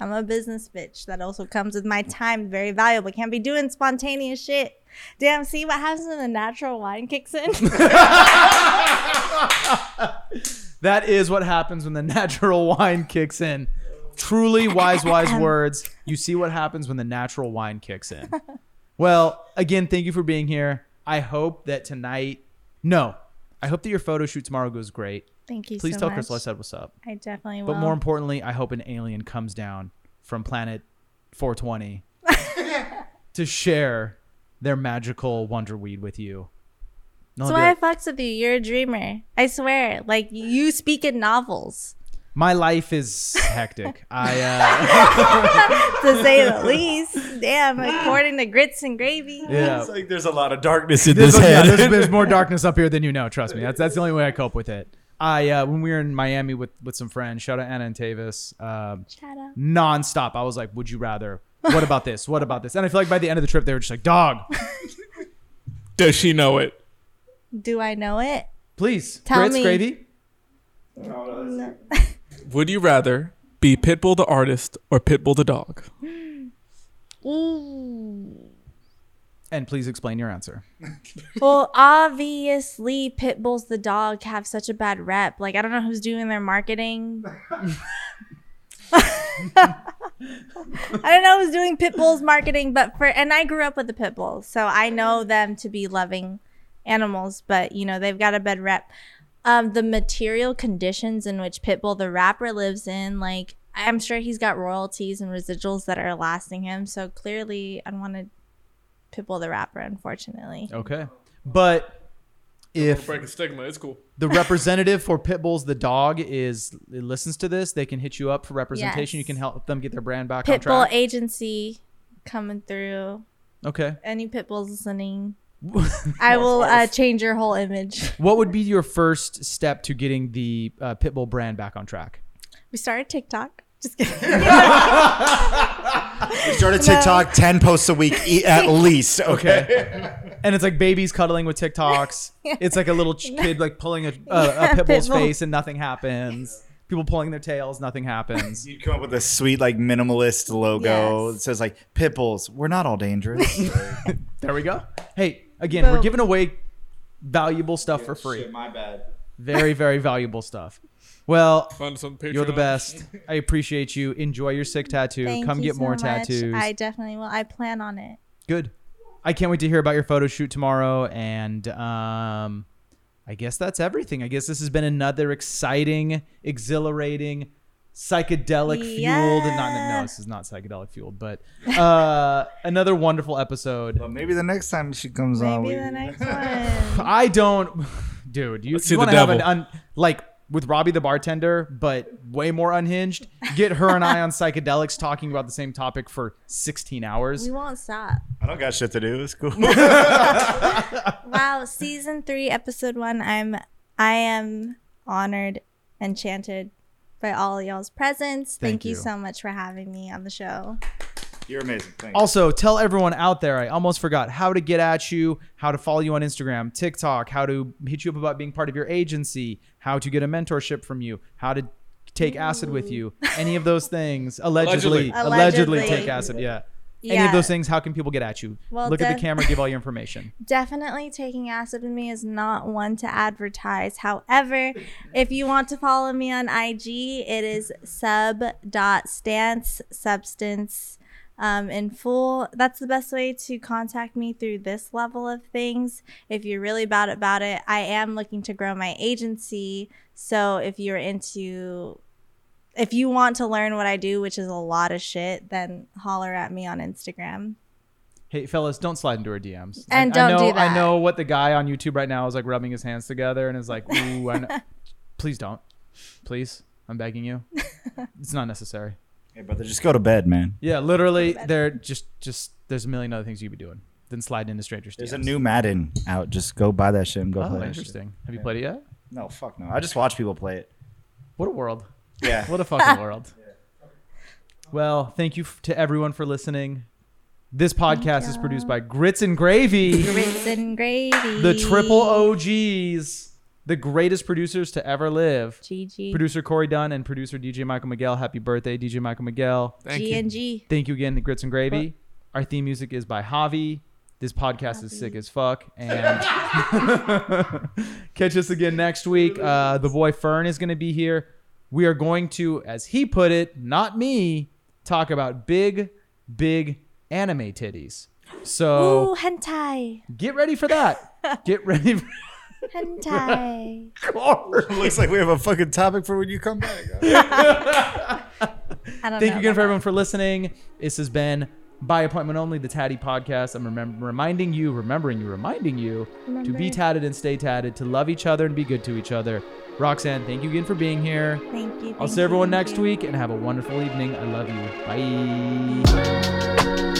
I'm a business bitch. That also comes with my time. Very valuable. Can't be doing spontaneous shit. Damn. See what happens when the natural wine kicks in.
That is what happens when the natural wine kicks in. Truly wise, wise um, words. You see what happens when the natural wine kicks in. Well, again, thank you for being here. I hope that tonight, no, I hope that your photo shoot tomorrow goes great.
Thank you
Please
so
tell
much.
Crystal I said what's up.
I definitely will.
But more importantly, I hope an alien comes down from planet 420 to share their magical wonder weed with you.
That's why I fucks with you. You're a dreamer. I swear. Like you speak in novels,
my life is hectic. I uh,
to say the least. Damn. According to grits and gravy.
yeah.
It's like there's a lot of darkness in
There's,
this
yeah,
head.
there's, there's more darkness up here than you know. Trust me. That's that's the only way I cope with it. I uh, when we were in Miami with with some friends, shout out Anna and Tavis, um,
Shout out.
nonstop. I was like, "Would you rather? What about this? What about this?" And I feel like by the end of the trip, they were just like, "Dog,
Does she know it?
Do I know it?
please,
Tell
grits,
me.
gravy."
Would you rather be Pitbull the artist or Pitbull the dog?
Ooh.
And please explain your answer.
Well, obviously, Pitbull's the dog have such a bad rep. Like, I don't know who's doing their marketing. I don't know who's doing Pitbull's marketing, but for and I grew up with the Pitbull, so I know them to be loving animals. But you know, they've got a bad rep. Um, the material conditions in which Pitbull the rapper lives in, like I'm sure he's got royalties and residuals that are lasting him. So clearly, I want to Pitbull the rapper, unfortunately.
Okay, but if
Break a stigma. It's cool.
the representative for Pitbull's the dog is listens to this, they can hit you up for representation. You can help them get their brand back on
Pitbull
track.
agency coming through.
Okay.
Any Pitbulls listening, I will uh, change your whole image.
What would be your first step to getting the uh, Pitbull brand back on track?
We started TikTok. Just kidding.
We started TikTok, 10 posts a week e- at least. Okay.
And it's like babies cuddling with TikToks. It's like a little ch- kid like pulling a, a, a Pitbull's
Pitbull.
face and nothing happens. people pulling their tails, nothing happens.
You'd come up with a sweet like minimalist logo.
Yes.
It says like Pipples. We're not all dangerous.
there we go. Hey, again, we're giving away valuable stuff for free.
my bad.
Very, very valuable stuff. Well,
Find us on Patreon.
you're the best. I appreciate you. Enjoy your sick tattoo.
Thank
Come
you
get
so
more
much.
tattoos.
I definitely will. I plan on it.
Good. I can't wait to hear about your photo shoot tomorrow. And um, I guess that's everything. I guess this has been another exciting, exhilarating, psychedelic fueled. And not no, this is not psychedelic fueled, but uh, another wonderful episode.
Well, maybe the next time she comes on,
Maybe the next one.
I don't, dude. You, you
see
want
the
to have an
devil.
un, like with Robbie the bartender, but way more unhinged. Get her and I on psychedelics talking about the same topic for 16 hours.
we won't stop.
I don't got shit to do. It's cool.
Wow, season three, episode one. I'm I am honored, enchanted by all y'all's presence. Thank,
Thank
you.
you.
so much for having me on the show.
You're amazing. Thank you.
Also, tell everyone out there, I almost forgot how to get at you, how to follow you on Instagram, TikTok, how to hit you up about being part of your agency, how to get a mentorship from you, how to take acid with you, any of those things. Allegedly,
Allegedly.
allegedly,
Allegedly.
take acid. Yeah. Any
Yeah.
of those things, how can people get at you?
Well,
Look at the camera, give all your information.
Definitely taking acid with me is not one to advertise. However, if you want to follow me on IG, it is sub.stance substance um, in full. That's the best way to contact me through this level of things. If you're really bad about it, I am looking to grow my agency. So if you're into if you want to learn what I do, which is a lot of shit, then holler at me on Instagram.
Hey, fellas, don't slide into our DMs.
And
I, I
don't
know,
do that.
I know what the guy on YouTube right now is like rubbing his hands together and is like, ooh, I know. please don't. Please. I'm begging you. It's not necessary.
Hey, brother, just go to bed, man.
Yeah, literally, they're just just there's a million other things you could be doing than sliding into strangers.
There's a new Madden out. Just go buy that shit and go
Oh,
play that shit.
interesting. Have you played it yet?
No, fuck no. I just watch people play it.
What a world!
Yeah.
What a fucking world. Well, thank you f- to everyone for listening. This podcast is produced by Grits and Gravy,
Grits and gravy.
the triple OGs, the greatest producers to ever live.
GG.
Producer Corey Dunn and producer DJ Michael Miguel. Happy birthday, DJ Michael Miguel.
Thank
G
you.
and G.
Thank you again to Grits and Gravy. Our theme music is by Javi. This podcast is sick as fuck. And catch us again next week. Uh, the boy Fern is going to be here. We are going to, as he put it, not me, talk about big, big anime titties. So
Ooh, hentai.
get ready for that. Get ready. For-
Hentai.
Looks like we have a fucking topic for when you come back.
I don't
Thank you
know
again for
about
everyone for listening. This has been by appointment only, the Tatty Podcast. I'm remem- reminding you, remembering you, reminding you to be tatted and stay tatted, to love each other and be good to each other. Roxanne, thank you again for being here.
Thank you.
I'll
thank
see everyone
you,
next
you.
week and have a wonderful evening. I love you. Bye.